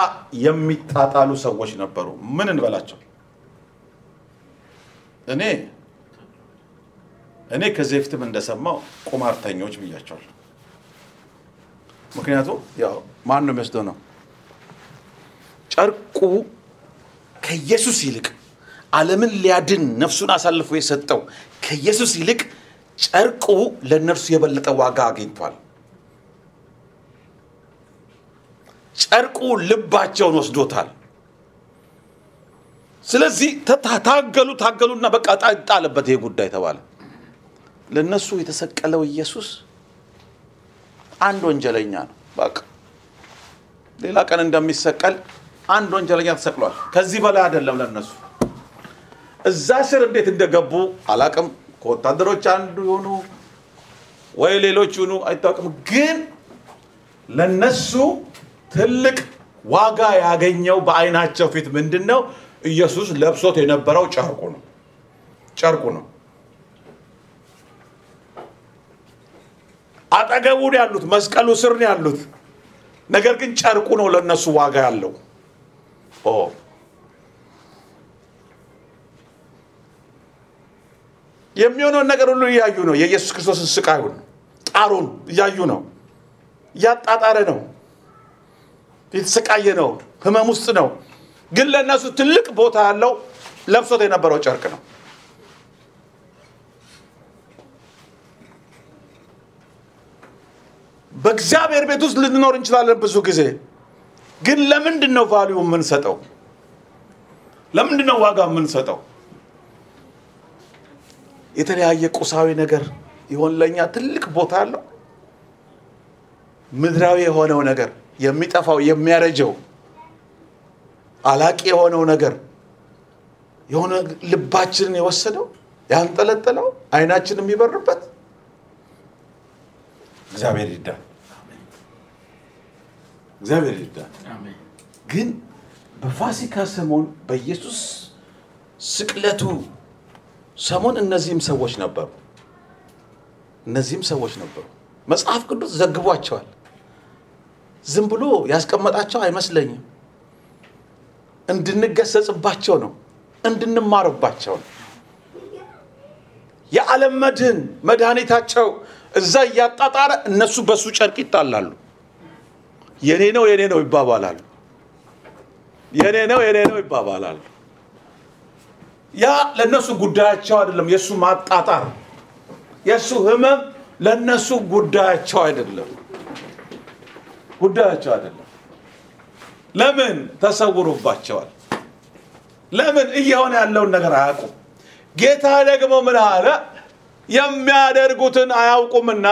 የሚጣጣሉ ሰዎች ነበሩ። ምን እንበላቸው? እኔ እኔ ከዚህ በፊትም እንደሰማው ቁማርተኞች ብያቸዋለሁ። ምክንያቱም ያው ማን ነው የሚወስደው ነው ጨርቁ ከኢየሱስ ይልቅ ዓለምን ሊያድን ነፍሱን አሳልፎ የሰጠው ከኢየሱስ ይልቅ ጨርቁ ለእነርሱ የበለጠ ዋጋ አግኝቷል። ጨርቁ ልባቸውን ወስዶታል። ስለዚህ ታገሉ ታገሉና በቃ ጣለበት ይሄ ጉዳይ ተባለ። ለእነሱ የተሰቀለው ኢየሱስ አንድ ወንጀለኛ ነው። በቃ ሌላ ቀን እንደሚሰቀል አንድ ወንጀለኛ ተሰቅሏል። ከዚህ በላይ አይደለም ለእነሱ። እዛ ስር እንዴት እንደገቡ አላቅም። ከወታደሮች አንዱ የሆኑ ወይ ሌሎች ይሁኑ አይታወቅም። ግን ለነሱ ትልቅ ዋጋ ያገኘው በዓይናቸው ፊት ምንድን ነው? ኢየሱስ ለብሶት የነበረው ጨርቁ ነው። ጨርቁ ነው። አጠገቡ ነው ያሉት፣ መስቀሉ ስር ነው ያሉት። ነገር ግን ጨርቁ ነው ለነሱ ዋጋ ያለው። የሚሆነውን ነገር ሁሉ እያዩ ነው። የኢየሱስ ክርስቶስን ስቃዩን ጣሩን እያዩ ነው። እያጣጣረ ነው። የተሰቃየ ነው። ህመም ውስጥ ነው። ግን ለእነሱ ትልቅ ቦታ ያለው ለብሶት የነበረው ጨርቅ ነው። በእግዚአብሔር ቤት ውስጥ ልንኖር እንችላለን ብዙ ጊዜ። ግን ለምንድን ነው ቫሊዩ የምንሰጠው? ለምንድን ነው ዋጋ የምንሰጠው? የተለያየ ቁሳዊ ነገር ይሆን ለእኛ ትልቅ ቦታ አለው? ምድራዊ የሆነው ነገር የሚጠፋው የሚያረጀው አላቂ የሆነው ነገር የሆነ ልባችንን የወሰደው ያንጠለጠለው አይናችን የሚበርበት እግዚአብሔር ይርዳን። እግዚአብሔር ይርዳን። ግን በፋሲካ ሰሞን በኢየሱስ ስቅለቱ ሰሞን እነዚህም ሰዎች ነበሩ። እነዚህም ሰዎች ነበሩ። መጽሐፍ ቅዱስ ዘግቧቸዋል። ዝም ብሎ ያስቀመጣቸው አይመስለኝም። እንድንገሰጽባቸው ነው፣ እንድንማርባቸው ነው። የዓለም መድህን መድኃኒታቸው እዛ እያጣጣረ እነሱ በሱ ጨርቅ ይጣላሉ። የኔ ነው የኔ ነው ይባባላሉ። የኔ ነው የኔ ነው ይባባላሉ። ያ ለእነሱ ጉዳያቸው አይደለም። የእሱ ማጣጣር፣ የእሱ ህመም ለእነሱ ጉዳያቸው አይደለም። ጉዳያቸው አይደለም። ለምን ተሰውሮባቸዋል? ለምን እየሆነ ያለውን ነገር አያውቁም? ጌታ ደግሞ ምን አለ? የሚያደርጉትን አያውቁምና።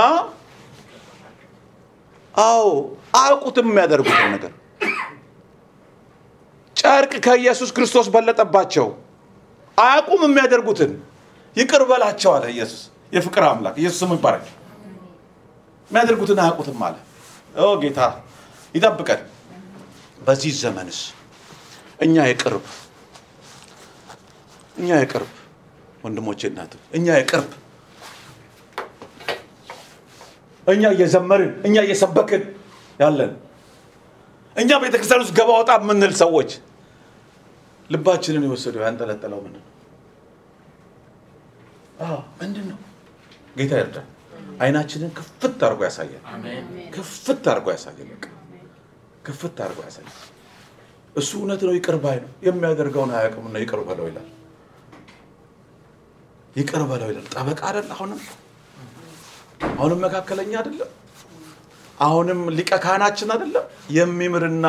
አዎ አያውቁትም የሚያደርጉትን ነገር። ጨርቅ ከኢየሱስ ክርስቶስ በለጠባቸው። አያውቁም የሚያደርጉትን። ይቅር በላቸው አለ ኢየሱስ። የፍቅር አምላክ ኢየሱስ ይባረክ። የሚያደርጉትን አያውቁትም አለ። ኦ ጌታ ይጠብቀን። በዚህ ዘመንስ እኛ የቅርብ እኛ የቅርብ ወንድሞቼ እናት እኛ የቅርብ እኛ እየዘመርን እኛ እየሰበክን ያለን እኛ ቤተክርስቲያን ውስጥ ገባ ወጣ የምንል ሰዎች ልባችንን የወሰደው ያንጠለጠለው ምንድን ነው? ምንድን ነው? ጌታ ይርዳን። አይናችንን ክፍት አድርጎ ያሳያል። ክፍት አድርጎ ያሳያል። ክፍት አድርጎ ያሳያል። እሱ እውነት ነው፣ ይቅር ባይ ነው። የሚያደርገውን አያውቅምና ይቅር በለው ይላል። ይቅር በለው ይላል። ጠበቃ አይደል? አሁንም አሁንም መካከለኛ አይደለም? አሁንም ሊቀ ካህናችን አይደለም? የሚምርና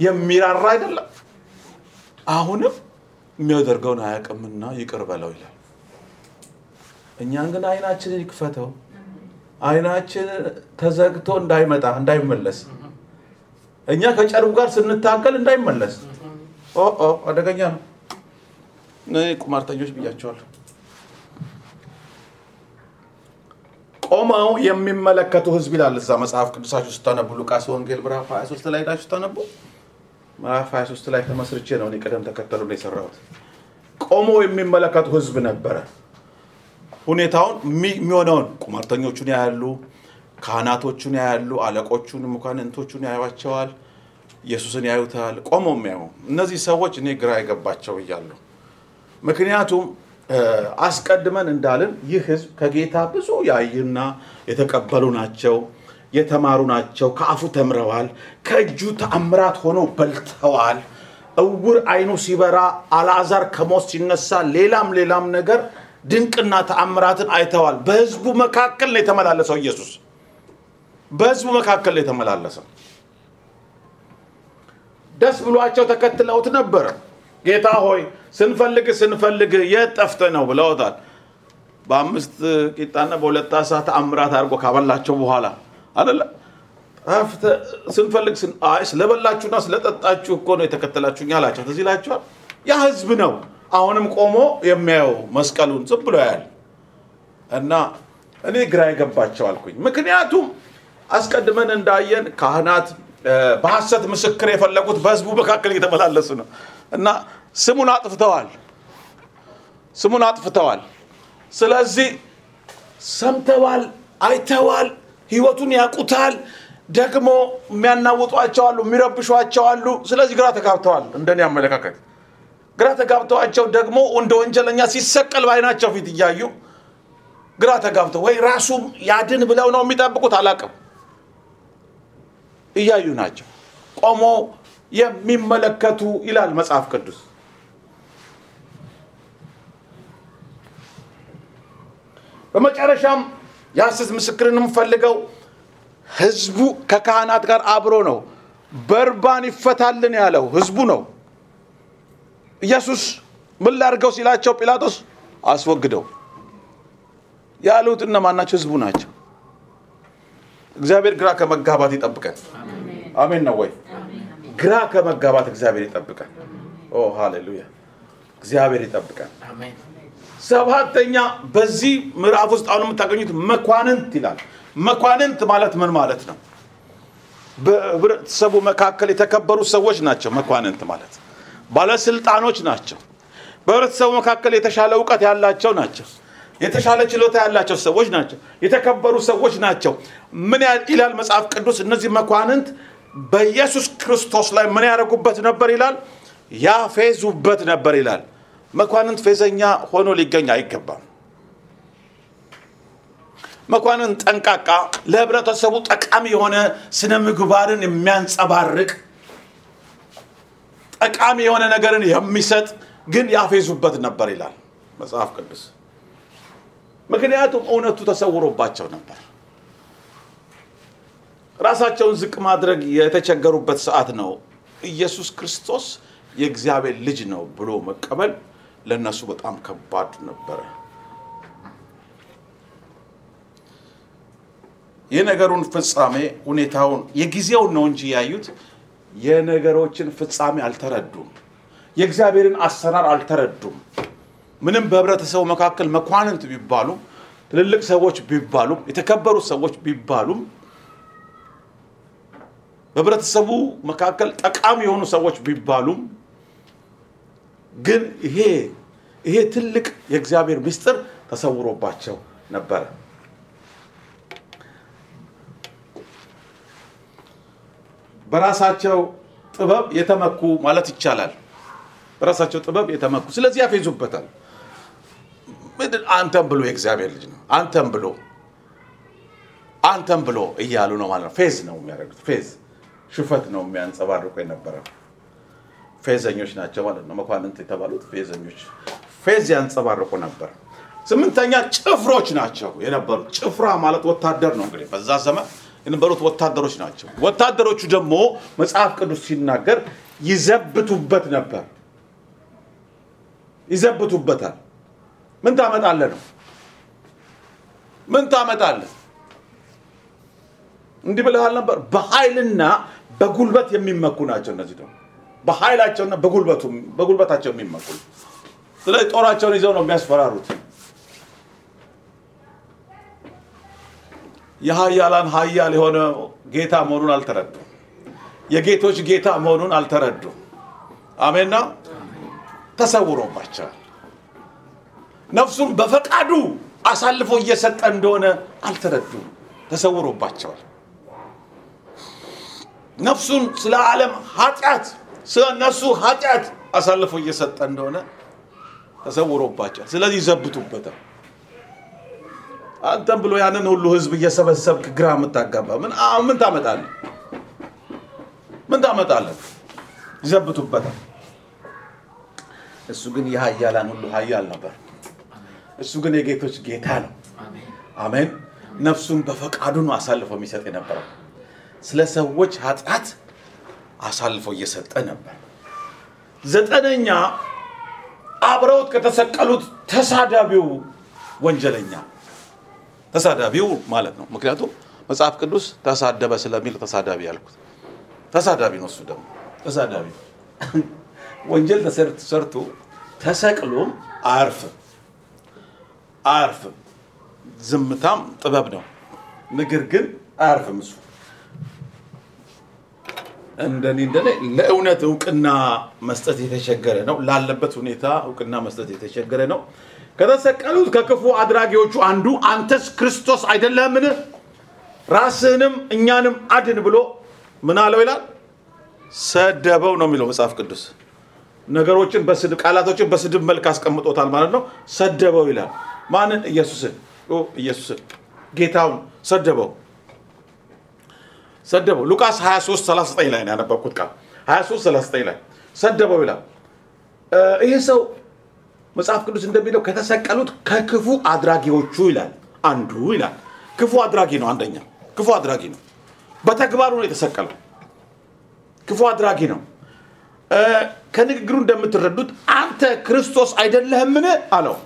የሚራራ አይደለም? አሁንም የሚያደርገውን አያውቅምና ይቅር በለው ይላል። እኛን ግን አይናችንን ይክፈተው። አይናችን ተዘግቶ እንዳይመጣ እንዳይመለስ እኛ ከጨርቁ ጋር ስንታገል እንዳይመለስ። ኦ አደገኛ ነው። እኔ ቁማርተኞች ብያቸዋለሁ። ቆመው የሚመለከቱ ህዝብ ይላል እዛ መጽሐፍ ቅዱሳችሁ ስታነቡ ሉቃስ ወንጌል ምዕራፍ 23 ላይ ሄዳችሁ ስታነቡ ምዕራፍ 23 ላይ ተመስርቼ ነው እኔ ቅደም ተከተሉ ነው የሰራሁት። ቆመው የሚመለከቱ ህዝብ ነበረ። ሁኔታውን የሚ- የሚሆነውን ቁማርተኞቹን ያያሉ፣ ካህናቶቹን ያያሉ፣ አለቆቹን መኳንንቶቹን ያዩዋቸዋል፣ ኢየሱስን ያዩታል። ቆመው የሚያዩ እነዚህ ሰዎች እኔ ግራ የገባቸው እያለሁ ምክንያቱም አስቀድመን እንዳልን ይህ ህዝብ ከጌታ ብዙ ያዩና የተቀበሉ ናቸው፣ የተማሩ ናቸው፣ ከአፉ ተምረዋል፣ ከእጁ ተአምራት ሆኖ በልተዋል። እውር አይኑ ሲበራ፣ አልዓዛር ከሞት ሲነሳ፣ ሌላም ሌላም ነገር ድንቅና ተአምራትን አይተዋል። በህዝቡ መካከል ነው የተመላለሰው ኢየሱስ። በህዝቡ መካከል ነው የተመላለሰው። ደስ ብሏቸው ተከትለውት ነበረ። ጌታ ሆይ ስንፈልግ ስንፈልግ የት ጠፍተህ ነው ብለውታል። በአምስት ቂጣና በሁለት ዓሣ ተአምራት አድርጎ ካበላቸው በኋላ ጠፍተህ ስንፈልግ ስለበላችሁና ስለጠጣችሁ እኮ ነው የተከተላችሁኝ አላቸው። ትዝ ይላችኋል። ያ ህዝብ ነው አሁንም ቆሞ የሚያየው መስቀሉን ዝም ብሎ ያያል። እና እኔ ግራ የገባቸው አልኩኝ። ምክንያቱም አስቀድመን እንዳየን ካህናት በሐሰት ምስክር የፈለጉት በህዝቡ መካከል እየተመላለሱ ነው እና ስሙን አጥፍተዋል ስሙን አጥፍተዋል። ስለዚህ ሰምተዋል፣ አይተዋል፣ ህይወቱን ያውቁታል። ደግሞ የሚያናውጧቸው አሉ፣ የሚረብሿቸው አሉ። ስለዚህ ግራ ተጋብተዋል። እንደኔ አመለካከት ግራ ተጋብተዋቸው ደግሞ እንደ ወንጀለኛ ሲሰቀል በዓይናቸው ፊት እያዩ ግራ ተጋብተው ወይ ራሱም ያድን ብለው ነው የሚጠብቁት፣ አላቅም እያዩ ናቸው ቆሞ የሚመለከቱ ይላል መጽሐፍ ቅዱስ። በመጨረሻም የሐሰት ምስክርንም ፈልገው ህዝቡ ከካህናት ጋር አብሮ ነው። በርባን ይፈታልን ያለው ህዝቡ ነው። ኢየሱስ ምን ላድርገው ሲላቸው ጲላጦስ አስወግደው ያሉት እነማን ናቸው? ህዝቡ ናቸው። እግዚአብሔር ግራ ከመጋባት ይጠብቀን። አሜን ነው ወይ? ግራ ከመጋባት እግዚአብሔር ይጠብቀን። ኦ ሃሌሉያ! እግዚአብሔር ይጠብቀን። ሰባተኛ በዚህ ምዕራፍ ውስጥ አሁን የምታገኙት መኳንንት ይላል። መኳንንት ማለት ምን ማለት ነው? በህብረተሰቡ መካከል የተከበሩ ሰዎች ናቸው። መኳንንት ማለት ባለስልጣኖች ናቸው። በህብረተሰቡ መካከል የተሻለ እውቀት ያላቸው ናቸው። የተሻለ ችሎታ ያላቸው ሰዎች ናቸው። የተከበሩ ሰዎች ናቸው። ምን ይላል መጽሐፍ ቅዱስ? እነዚህ መኳንንት በኢየሱስ ክርስቶስ ላይ ምን ያደርጉበት ነበር ይላል? ያፌዙበት ነበር ይላል። መኳንንት ፌዘኛ ሆኖ ሊገኝ አይገባም። መኳንንት ጠንቃቃ፣ ለህብረተሰቡ ጠቃሚ የሆነ ስነ ምግባርን የሚያንጸባርቅ ጠቃሚ የሆነ ነገርን የሚሰጥ ግን ያፌዙበት ነበር ይላል መጽሐፍ ቅዱስ። ምክንያቱም እውነቱ ተሰውሮባቸው ነበር። ራሳቸውን ዝቅ ማድረግ የተቸገሩበት ሰዓት ነው። ኢየሱስ ክርስቶስ የእግዚአብሔር ልጅ ነው ብሎ መቀበል ለእነሱ በጣም ከባድ ነበረ። የነገሩን ፍጻሜ ሁኔታውን የጊዜውን ነው እንጂ ያዩት የነገሮችን ፍጻሜ አልተረዱም። የእግዚአብሔርን አሰራር አልተረዱም። ምንም በህብረተሰቡ መካከል መኳንንት ቢባሉም ትልልቅ ሰዎች ቢባሉም የተከበሩ ሰዎች ቢባሉም በህብረተሰቡ መካከል ጠቃሚ የሆኑ ሰዎች ቢባሉም ግን ይሄ ይሄ ትልቅ የእግዚአብሔር ምስጢር ተሰውሮባቸው ነበረ። በራሳቸው ጥበብ የተመኩ ማለት ይቻላል። በራሳቸው ጥበብ የተመኩ ስለዚህ ያፌዙበታል። አንተም ብሎ የእግዚአብሔር ልጅ ነው አንተም ብሎ አንተም ብሎ እያሉ ነው ማለት ነው። ፌዝ ነው የሚያደርጉት። ፌዝ ሽፈት ነው የሚያንጸባርቁ የነበረ ፌዘኞች ናቸው ማለት ነው። መኳንንት የተባሉት ፌዘኞች ፌዝ ያንጸባርቁ ነበር። ስምንተኛ ጭፍሮች ናቸው የነበሩት። ጭፍራ ማለት ወታደር ነው እንግዲህ በዛ ዘመን የነበሩት ወታደሮች ናቸው። ወታደሮቹ ደግሞ መጽሐፍ ቅዱስ ሲናገር ይዘብቱበት ነበር። ይዘብቱበታል። ምን ታመጣለህ ነው? ምን ታመጣለህ? እንዲህ ብለሃል ነበር። በኃይልና በጉልበት የሚመኩ ናቸው እነዚህ ደግሞ በኃይላቸውና በጉልበቱ በጉልበታቸው የሚመኩ ስለዚህ ጦራቸውን ይዘው ነው የሚያስፈራሩት። የሀያላን ሀያል የሆነ ጌታ መሆኑን አልተረዱም። የጌቶች ጌታ መሆኑን አልተረዱም። አሜንና ተሰውሮባቸዋል። ነፍሱን በፈቃዱ አሳልፎ እየሰጠ እንደሆነ አልተረዱም። ተሰውሮባቸዋል። ነፍሱን ስለ ዓለም ኃጢአት ስለ እነሱ ኃጢአት አሳልፎ እየሰጠ እንደሆነ ተሰውሮባቸዋል። ስለዚህ ይዘብቱበታል። አንተም ብሎ ያንን ሁሉ ህዝብ እየሰበሰብክ ግራ የምታጋባ ምን ምን ታመጣለህ? ምን ታመጣለህ? ይዘብቱበታል። እሱ ግን የኃያላን ሁሉ ኃያል ነበር። እሱ ግን የጌቶች ጌታ ነው። አሜን። ነፍሱን በፈቃዱ ነው አሳልፎ የሚሰጥ የነበረው። ስለ ሰዎች ኃጢአት አሳልፎ እየሰጠ ነበር። ዘጠነኛ አብረውት ከተሰቀሉት ተሳዳቢው ወንጀለኛ ተሳዳቢው ማለት ነው። ምክንያቱም መጽሐፍ ቅዱስ ተሳደበ ስለሚል ተሳዳቢ ያልኩት ተሳዳቢ ነው። እሱ ደግሞ ተሳዳቢ ወንጀል ተሰርቶ ተሰቅሎም አያርፍም አያርፍም። ዝምታም ጥበብ ነው። ነገር ግን አያርፍም እሱ እንደኔ እንደኔ ለእውነት እውቅና መስጠት የተቸገረ ነው። ላለበት ሁኔታ እውቅና መስጠት የተቸገረ ነው። ከተሰቀሉት ከክፉ አድራጊዎቹ አንዱ አንተስ ክርስቶስ አይደለህምን? ራስህንም እኛንም አድን ብሎ ምን አለው ይላል? ሰደበው ነው የሚለው መጽሐፍ ቅዱስ። ነገሮችን በስድብ ቃላቶችን በስድብ መልክ አስቀምጦታል ማለት ነው። ሰደበው ይላል። ማንን? ኢየሱስን ኢየሱስን ጌታውን ሰደበው ሰደበው ሉቃስ 23 39 ላይ ነው ያነበብኩት ቃል 23 39 ላይ ሰደበው ይላል። ይህ ሰው መጽሐፍ ቅዱስ እንደሚለው ከተሰቀሉት ከክፉ አድራጊዎቹ ይላል አንዱ ይላል። ክፉ አድራጊ ነው። አንደኛ ክፉ አድራጊ ነው። በተግባሩ ነው የተሰቀለው። ክፉ አድራጊ ነው። ከንግግሩ እንደምትረዱት አንተ ክርስቶስ አይደለህምን አለው።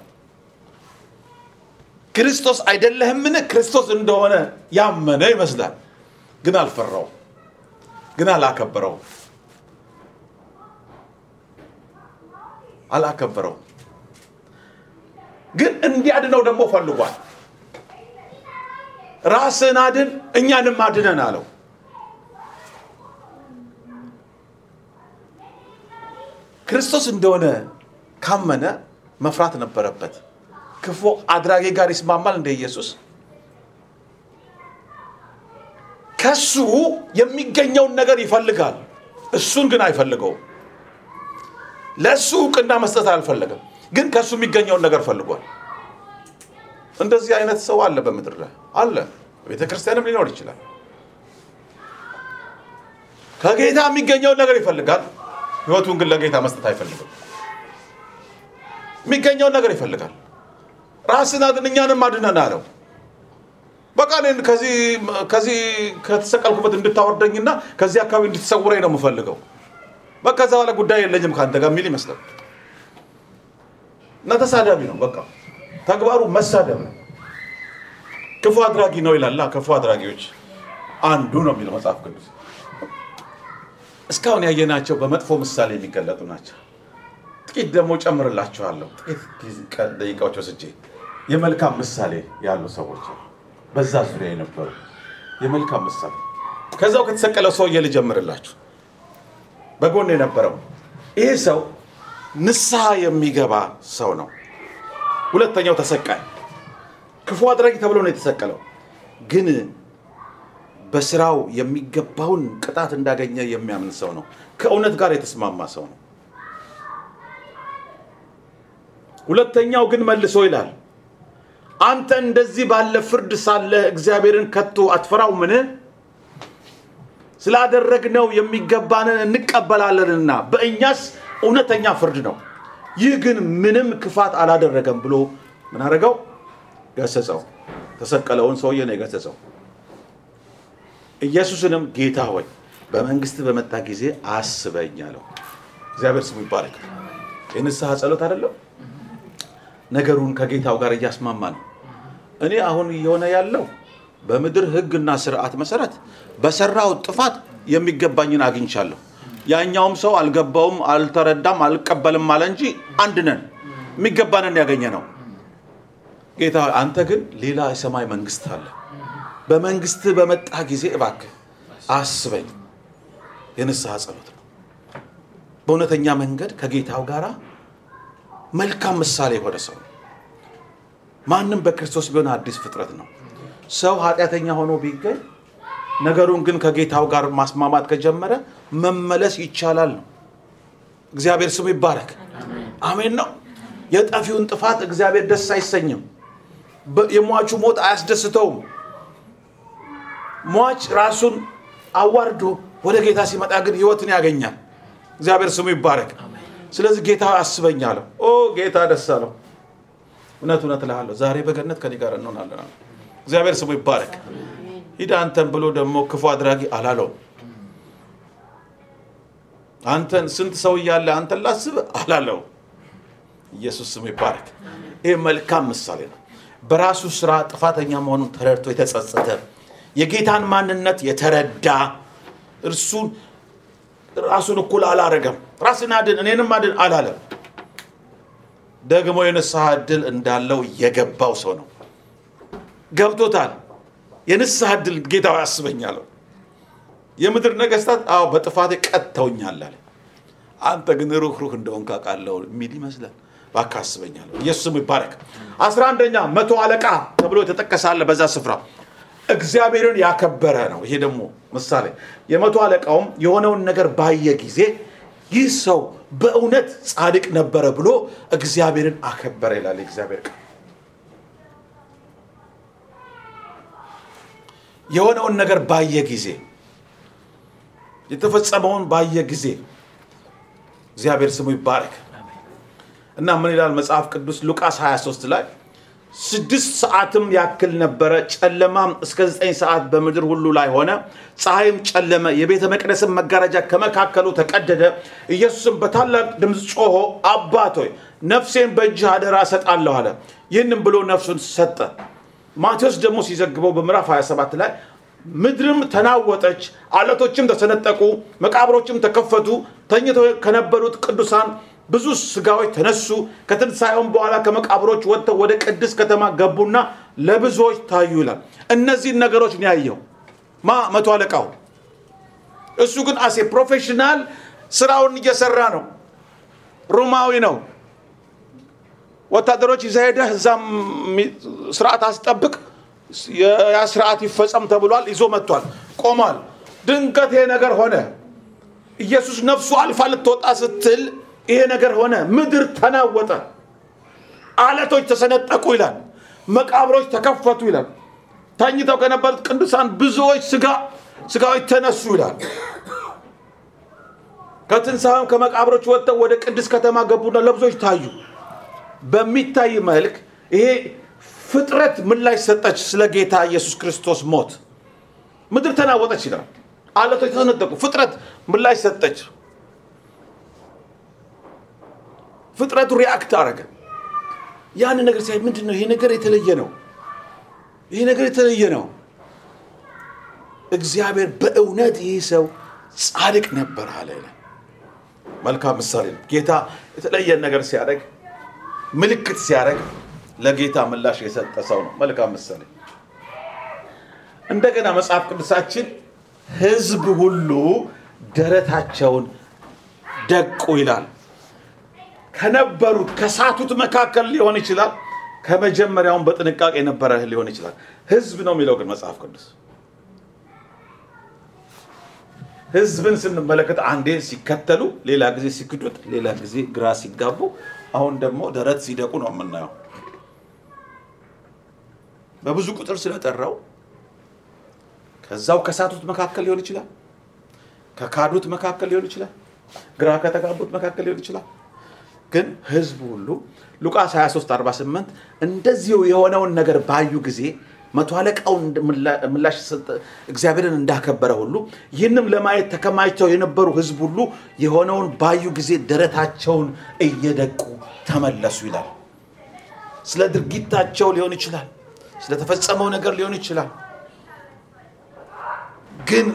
ክርስቶስ አይደለህምን? ክርስቶስ እንደሆነ ያመነ ይመስላል ግን አልፈራው፣ ግን አላከበረው፣ አላከበረው። ግን እንዲያድነው ደግሞ ፈልጓል። ራስን አድን እኛንም አድነን አለው። ክርስቶስ እንደሆነ ካመነ መፍራት ነበረበት። ክፉ አድራጊ ጋር ይስማማል እንደ ኢየሱስ ከሱ የሚገኘውን ነገር ይፈልጋል። እሱን ግን አይፈልገውም። ለእሱ እውቅና መስጠት አልፈለገም፣ ግን ከእሱ የሚገኘውን ነገር ፈልጓል። እንደዚህ አይነት ሰው አለ በምድር ላይ አለ። ቤተ ክርስቲያንም ሊኖር ይችላል። ከጌታ የሚገኘውን ነገር ይፈልጋል፣ ህይወቱን ግን ለጌታ መስጠት አይፈልግም። የሚገኘውን ነገር ይፈልጋል። ራስን አድን እኛንም አድነን አለው። በቃ እኔን ከዚህ ከተሰቀልኩበት እንድታወርደኝና ከዚህ አካባቢ እንድትሰውረኝ ነው የምፈልገው። በቃ ከዛ በኋላ ጉዳይ የለኝም ከአንተ ጋር የሚል ይመስላል። እና ተሳዳቢ ነው። በቃ ተግባሩ መሳደብ ነው። ክፉ አድራጊ ነው ይላል። ክፉ አድራጊዎች አንዱ ነው የሚለው መጽሐፍ ቅዱስ። እስካሁን ያየናቸው በመጥፎ ምሳሌ የሚገለጡ ናቸው። ጥቂት ደግሞ ጨምርላችኋለሁ። ጥቂት ደቂቃዎች ወስጄ የመልካም ምሳሌ ያሉ ሰዎች በዛ ዙሪያ የነበሩ የመልካም ምሳሌ ከዛው ከተሰቀለው ሰውዬ ልጀምርላችሁ። በጎን የነበረው ይህ ሰው ንስሐ የሚገባ ሰው ነው። ሁለተኛው ተሰቃይ ክፉ አድራጊ ተብሎ ነው የተሰቀለው። ግን በስራው የሚገባውን ቅጣት እንዳገኘ የሚያምን ሰው ነው። ከእውነት ጋር የተስማማ ሰው ነው። ሁለተኛው ግን መልሶ ይላል አንተ እንደዚህ ባለ ፍርድ ሳለህ እግዚአብሔርን ከቶ አትፈራው? ምን ስላደረግነው የሚገባንን እንቀበላለንና በእኛስ እውነተኛ ፍርድ ነው። ይህ ግን ምንም ክፋት አላደረገም ብሎ ምን አደረገው? ገሰጸው። ተሰቀለውን ሰውዬ ነው የገሰጸው። ኢየሱስንም ጌታ ሆይ በመንግስት በመጣ ጊዜ አስበኝ አለው። እግዚአብሔር ስሙ ይባረክ። የንስሐ ጸሎት አይደለም ነገሩን ከጌታው ጋር እያስማማ ነው። እኔ አሁን እየሆነ ያለው በምድር ሕግና ስርዓት መሰረት በሰራው ጥፋት የሚገባኝን አግኝቻለሁ። ያኛውም ሰው አልገባውም፣ አልተረዳም፣ አልቀበልም አለ እንጂ አንድ ነን፣ የሚገባንን ያገኘ ነው። ጌታ አንተ ግን ሌላ የሰማይ መንግስት አለ። በመንግስት በመጣ ጊዜ እባክህ አስበኝ። የንስሐ ጸሎት ነው። በእውነተኛ መንገድ ከጌታው ጋር መልካም ምሳሌ የሆነ ሰው ማንም በክርስቶስ ቢሆን አዲስ ፍጥረት ነው። ሰው ኃጢአተኛ ሆኖ ቢገኝ ነገሩን ግን ከጌታው ጋር ማስማማት ከጀመረ መመለስ ይቻላል ነው። እግዚአብሔር ስሙ ይባረክ። አሜን ነው። የጠፊውን ጥፋት እግዚአብሔር ደስ አይሰኝም። የሟቹ ሞት አያስደስተውም። ሟች ራሱን አዋርዶ ወደ ጌታ ሲመጣ ግን ህይወትን ያገኛል። እግዚአብሔር ስሙ ይባረክ። ስለዚህ ጌታ አስበኝ አለው። ኦ ጌታ ደስ አለው። እውነት እውነት እልሃለሁ ዛሬ በገነት ከኔ ጋር እንሆናለን አለ። እግዚአብሔር ስሙ ይባረክ። ሂድ አንተን ብሎ ደግሞ ክፉ አድራጊ አላለውም። አንተን ስንት ሰው እያለ አንተን ላስብ አላለው። ኢየሱስ ስሙ ይባረክ። ይህ መልካም ምሳሌ ነው። በራሱ ስራ ጥፋተኛ መሆኑን ተረድቶ የተጸጸተ የጌታን ማንነት የተረዳ እርሱን ራሱን እኩል አላረገም። ራስን አድን እኔንም አድን አላለም። ደግሞ የንስሐ እድል እንዳለው የገባው ሰው ነው። ገብቶታል። የንስሐ እድል ጌታው ያስበኛለሁ። የምድር ነገስታት አዎ በጥፋቴ ቀጥተውኛል አለ። አንተ ግን ሩህሩህ እንደሆንክ አውቃለሁ የሚል ይመስላል። እባክህ አስበኛለሁ። ኢየሱስም ይባረክ። አስራ አንደኛ መቶ አለቃ ተብሎ የተጠቀሳለ በዛ ስፍራ እግዚአብሔርን ያከበረ ነው። ይሄ ደግሞ ምሳሌ የመቶ አለቃውም የሆነውን ነገር ባየ ጊዜ ይህ ሰው በእውነት ጻድቅ ነበረ ብሎ እግዚአብሔርን አከበረ ይላል የእግዚአብሔር ቃል። የሆነውን ነገር ባየ ጊዜ የተፈጸመውን ባየ ጊዜ እግዚአብሔር ስሙ ይባረክ እና ምን ይላል መጽሐፍ ቅዱስ ሉቃስ 23 ላይ ስድስት ሰዓትም ያክል ነበረ፣ ጨለማም እስከ ዘጠኝ ሰዓት በምድር ሁሉ ላይ ሆነ። ፀሐይም ጨለመ፣ የቤተ መቅደስም መጋረጃ ከመካከሉ ተቀደደ። ኢየሱስም በታላቅ ድምፅ ጮሆ አባት ሆይ ነፍሴን በእጅህ አደራ እሰጣለሁ አለ። ይህንም ብሎ ነፍሱን ሰጠ። ማቴዎስ ደግሞ ሲዘግበው በምዕራፍ 27 ላይ ምድርም ተናወጠች፣ አለቶችም ተሰነጠቁ፣ መቃብሮችም ተከፈቱ፣ ተኝተው ከነበሩት ቅዱሳን ብዙ ስጋዎች ተነሱ። ከትንሣኤውም በኋላ ከመቃብሮች ወጥተው ወደ ቅድስት ከተማ ገቡና ለብዙዎች ታዩ ይላል። እነዚህን ነገሮች ነው ያየው ማ መቶ አለቃው። እሱ ግን as a professional ስራውን እየሰራ ነው። ሮማዊ ነው። ወታደሮች ይዘህ ሄደህ እዛም ስርዓት አስጠብቅ፣ ያ ስርዓት ይፈጸም ተብሏል። ይዞ መጥቷል። ቆሟል። ድንገት ይሄ ነገር ሆነ። ኢየሱስ ነፍሱ አልፋ ልትወጣ ስትል ይሄ ነገር ሆነ። ምድር ተናወጠ፣ አለቶች ተሰነጠቁ ይላል። መቃብሮች ተከፈቱ ይላል። ተኝተው ከነበሩት ቅዱሳን ብዙዎች ስጋ ስጋዎች ተነሱ ይላል። ከትንሣኤም ከመቃብሮች ወጥተው ወደ ቅድስት ከተማ ገቡና ለብዙዎች ታዩ። በሚታይ መልክ ይሄ ፍጥረት ምላሽ ሰጠች ስለ ጌታ ኢየሱስ ክርስቶስ ሞት። ምድር ተናወጠች ይላል። አለቶች ተሰነጠቁ። ፍጥረት ምላሽ ሰጠች። ፍጥረቱ ሪአክት አረገ። ያን ነገር ሲያይ ምንድን ነው ይሄ ነገር የተለየ ነው፣ ይሄ ነገር የተለየ ነው። እግዚአብሔር በእውነት ይህ ሰው ጻድቅ ነበር አለ። መልካም ምሳሌ ነው። ጌታ የተለየን ነገር ሲያደርግ ምልክት ሲያደርግ ለጌታ ምላሽ የሰጠ ሰው ነው። መልካም ምሳሌ። እንደገና መጽሐፍ ቅዱሳችን ሕዝብ ሁሉ ደረታቸውን ደቁ ይላል። ከነበሩት ከሳቱት መካከል ሊሆን ይችላል። ከመጀመሪያውን በጥንቃቄ የነበረ ሊሆን ይችላል። ሕዝብ ነው የሚለው ግን መጽሐፍ ቅዱስ ሕዝብን ስንመለከት አንዴ ሲከተሉ፣ ሌላ ጊዜ ሲክዱት፣ ሌላ ጊዜ ግራ ሲጋቡ፣ አሁን ደግሞ ደረት ሲደቁ ነው የምናየው። በብዙ ቁጥር ስለጠራው ከዛው ከሳቱት መካከል ሊሆን ይችላል። ከካዱት መካከል ሊሆን ይችላል። ግራ ከተጋቡት መካከል ሊሆን ይችላል። ግን ህዝቡ ሁሉ ሉቃስ 23 48 እንደዚሁ የሆነውን ነገር ባዩ ጊዜ መቶ አለቃውን ምላሽ እግዚአብሔርን እንዳከበረ ሁሉ ይህንም ለማየት ተከማችተው የነበሩ ህዝብ ሁሉ የሆነውን ባዩ ጊዜ ደረታቸውን እየደቁ ተመለሱ ይላል። ስለ ድርጊታቸው ሊሆን ይችላል፣ ስለተፈጸመው ነገር ሊሆን ይችላል። ግን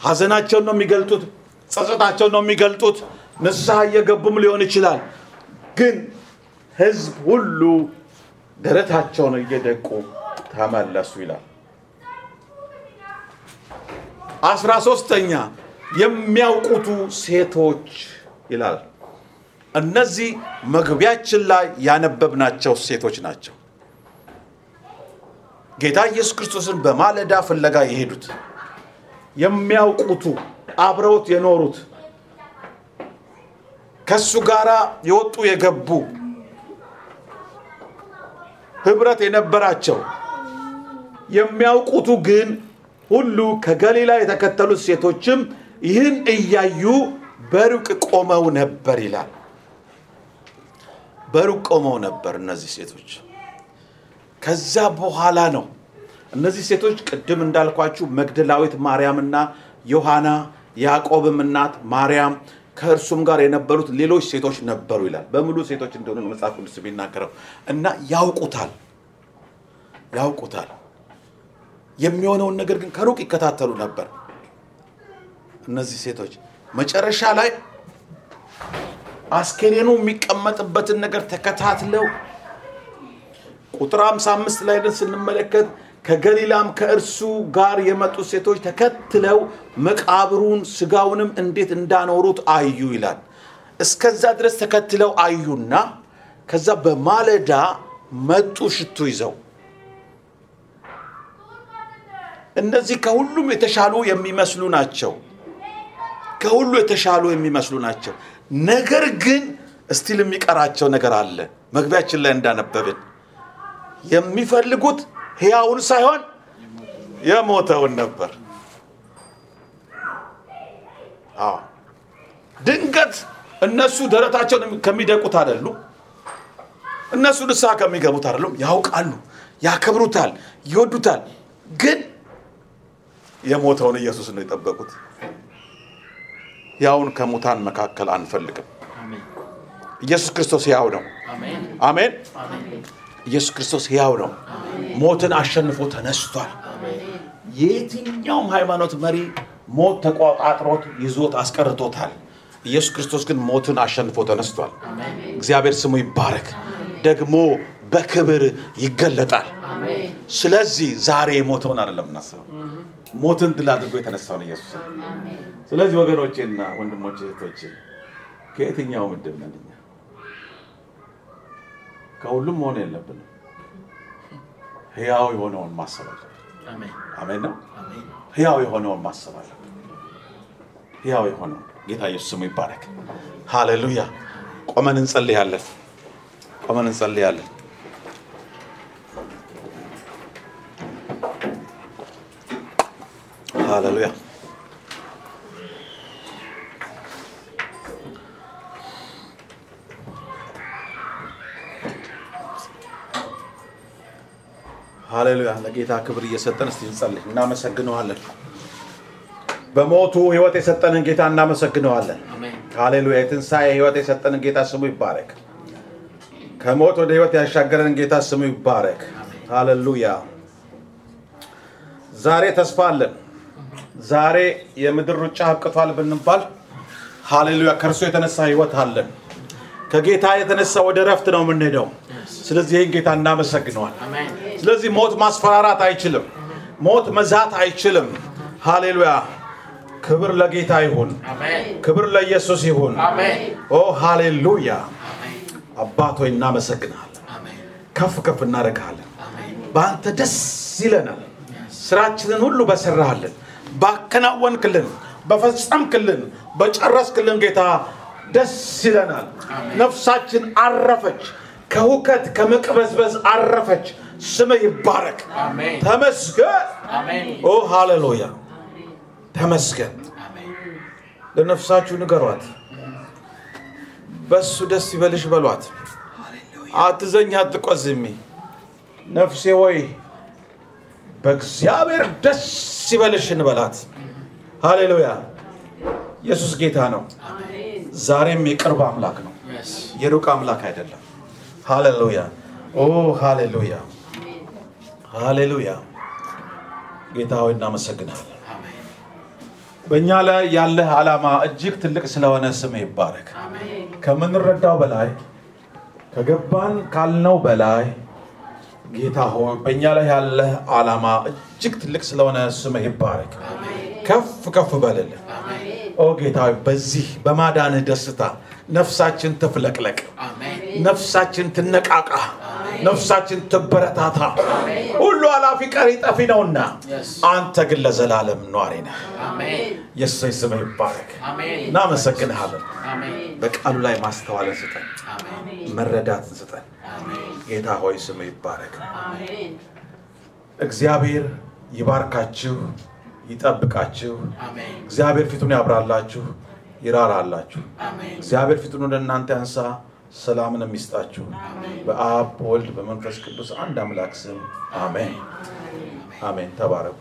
ሀዘናቸውን ነው የሚገልጡት፣ ጸጸታቸውን ነው የሚገልጡት። ንስሐ እየገቡም ሊሆን ይችላል። ግን ህዝብ ሁሉ ደረታቸውን እየደቁ ተመለሱ ይላል። አስራ ሶስተኛ የሚያውቁቱ ሴቶች ይላል። እነዚህ መግቢያችን ላይ ያነበብናቸው ሴቶች ናቸው። ጌታ ኢየሱስ ክርስቶስን በማለዳ ፍለጋ የሄዱት የሚያውቁቱ አብረውት የኖሩት ከሱ ጋር የወጡ የገቡ ህብረት የነበራቸው የሚያውቁቱ ግን ሁሉ ከገሊላ የተከተሉት ሴቶችም ይህን እያዩ በሩቅ ቆመው ነበር ይላል። በሩቅ ቆመው ነበር እነዚህ ሴቶች። ከዛ በኋላ ነው እነዚህ ሴቶች ቅድም እንዳልኳችሁ መግደላዊት ማርያምና ዮሐና ያዕቆብም እናት ማርያም ከእርሱም ጋር የነበሩት ሌሎች ሴቶች ነበሩ ይላል። በሙሉ ሴቶች እንደሆኑ መጽሐፍ ቅዱስ የሚናገረው እና ያውቁታል ያውቁታል የሚሆነውን ነገር ግን ከሩቅ ይከታተሉ ነበር። እነዚህ ሴቶች መጨረሻ ላይ አስከሬኑ የሚቀመጥበትን ነገር ተከታትለው ቁጥር 55 ላይ ስንመለከት ከገሊላም ከእርሱ ጋር የመጡ ሴቶች ተከትለው መቃብሩን ስጋውንም እንዴት እንዳኖሩት አዩ ይላል። እስከዛ ድረስ ተከትለው አዩና ከዛ በማለዳ መጡ ሽቱ ይዘው። እነዚህ ከሁሉም የተሻሉ የሚመስሉ ናቸው። ከሁሉ የተሻሉ የሚመስሉ ናቸው። ነገር ግን እስቲል የሚቀራቸው ነገር አለ። መግቢያችን ላይ እንዳነበብን የሚፈልጉት ሕያውን ሳይሆን የሞተውን ነበር። አዎ ድንገት እነሱ ደረታቸውን ከሚደቁት አይደሉ። እነሱ ንስሐ ከሚገቡት አይደሉም። ያውቃሉ፣ ያከብሩታል፣ ይወዱታል። ግን የሞተውን ኢየሱስ ነው የጠበቁት። ያውን ከሙታን መካከል አንፈልግም። ኢየሱስ ክርስቶስ ሕያው ነው። አሜን። ኢየሱስ ክርስቶስ ሕያው ነው። ሞትን አሸንፎ ተነስቷል። የየትኛውም ሃይማኖት መሪ ሞት ተቆጣጥሮት ይዞት አስቀርቶታል። ኢየሱስ ክርስቶስ ግን ሞትን አሸንፎ ተነስቷል። እግዚአብሔር ስሙ ይባረክ። ደግሞ በክብር ይገለጣል። ስለዚህ ዛሬ የሞተውን አይደለም እናስበው፣ ሞትን ድል አድርጎ የተነሳውን ኢየሱስ። ስለዚህ ወገኖቼና ወንድሞቼ እህቶቼ ከየትኛው ምድብ ነን? ከሁሉም መሆን የለብንም። ሕያው የሆነውን ማሰብ አለብን። አሜን ነው። ሕያው የሆነውን ማሰብ አለብን። ሕያው የሆነውን ጌታ ኢየሱስ ስሙ ይባረክ። ሃሌሉያ። ቆመን እንጸልያለን። ቆመን እንጸልያለን። ሃሌሉያ። ሃሌሉያ። ለጌታ ክብር እየሰጠን እስቲ እንጸልይ። እናመሰግነዋለን። በሞቱ ህይወት የሰጠንን ጌታ እናመሰግነዋለን። ሃሌሉያ። የትንሣኤ ህይወት የሰጠንን ጌታ ስሙ ይባረክ። ከሞት ወደ ህይወት ያሻገረን ጌታ ስሙ ይባረክ። ሃሌሉያ። ዛሬ ተስፋ አለን። ዛሬ የምድር ሩጫ አብቅቷል ብንባል ሃሌሉያ፣ ከእርሱ የተነሳ ህይወት አለን። ከጌታ የተነሳ ወደ ረፍት ነው የምንሄደው። ስለዚህ ይህን ጌታ እናመሰግነዋል። ስለዚህ ሞት ማስፈራራት አይችልም። ሞት መዛት አይችልም። ሃሌሉያ። ክብር ለጌታ ይሁን። ክብር ለኢየሱስ ይሁን። ኦ ሃሌሉያ። አባት ሆይ እናመሰግናለን። ከፍ ከፍ እናደርግሃለን። በአንተ ደስ ይለናል። ስራችንን ሁሉ በሰራሃልን፣ ባከናወንክልን፣ በፈጸምክልን፣ በጨረስክልን ጌታ ደስ ይለናል። ነፍሳችን አረፈች፣ ከሁከት ከመቅበዝበዝ አረፈች። ስምህ ይባረክ። ተመስገን። ኦ ሃሌሉያ ተመስገን። ለነፍሳችሁ ንገሯት፣ በሱ ደስ ይበልሽ በሏት። አትዘኝ፣ አትቆዝሚ። ነፍሴ ወይ በእግዚአብሔር ደስ ይበልሽ እንበላት። ሃሌሉያ። ኢየሱስ ጌታ ነው። ዛሬም የቅርብ አምላክ ነው፣ የሩቅ አምላክ አይደለም። ሃሌሉያ። ኦ ሃሌሉያ፣ ሃሌሉያ። ጌታ ሆይ እናመሰግናለን። በእኛ ላይ ያለህ ዓላማ እጅግ ትልቅ ስለሆነ ስምህ ይባረክ። ከምንረዳው በላይ ከገባን ካልነው በላይ ጌታ ሆይ በእኛ ላይ ያለህ ዓላማ እጅግ ትልቅ ስለሆነ ስምህ ይባረክ። ከፍ ከፍ በልልን። ኦ ጌታ በዚህ በማዳንህ ደስታ ነፍሳችን ትፍለቅለቅ፣ ነፍሳችን ትነቃቃ፣ ነፍሳችን ትበረታታ። ሁሉ ኃላፊ ቀሪ ጠፊ ነውና አንተ ግን ለዘላለም ኗሪ ነህ። የእሰይ ስምህ ይባረክ። እናመሰግንሃለን። በቃሉ ላይ ማስተዋልን ስጠን፣ መረዳትን ስጠን። ጌታ ሆይ ስምህ ይባረክ። እግዚአብሔር ይባርካችሁ፣ ይጠብቃችሁ። እግዚአብሔር ፊቱን ያብራላችሁ፣ ይራራላችሁ። እግዚአብሔር ፊቱን ወደ እናንተ ያንሳ፣ ሰላምን የሚስጣችሁ በአብ በወልድ በመንፈስ ቅዱስ አንድ አምላክ ስም አሜን አሜን። ተባረኩ።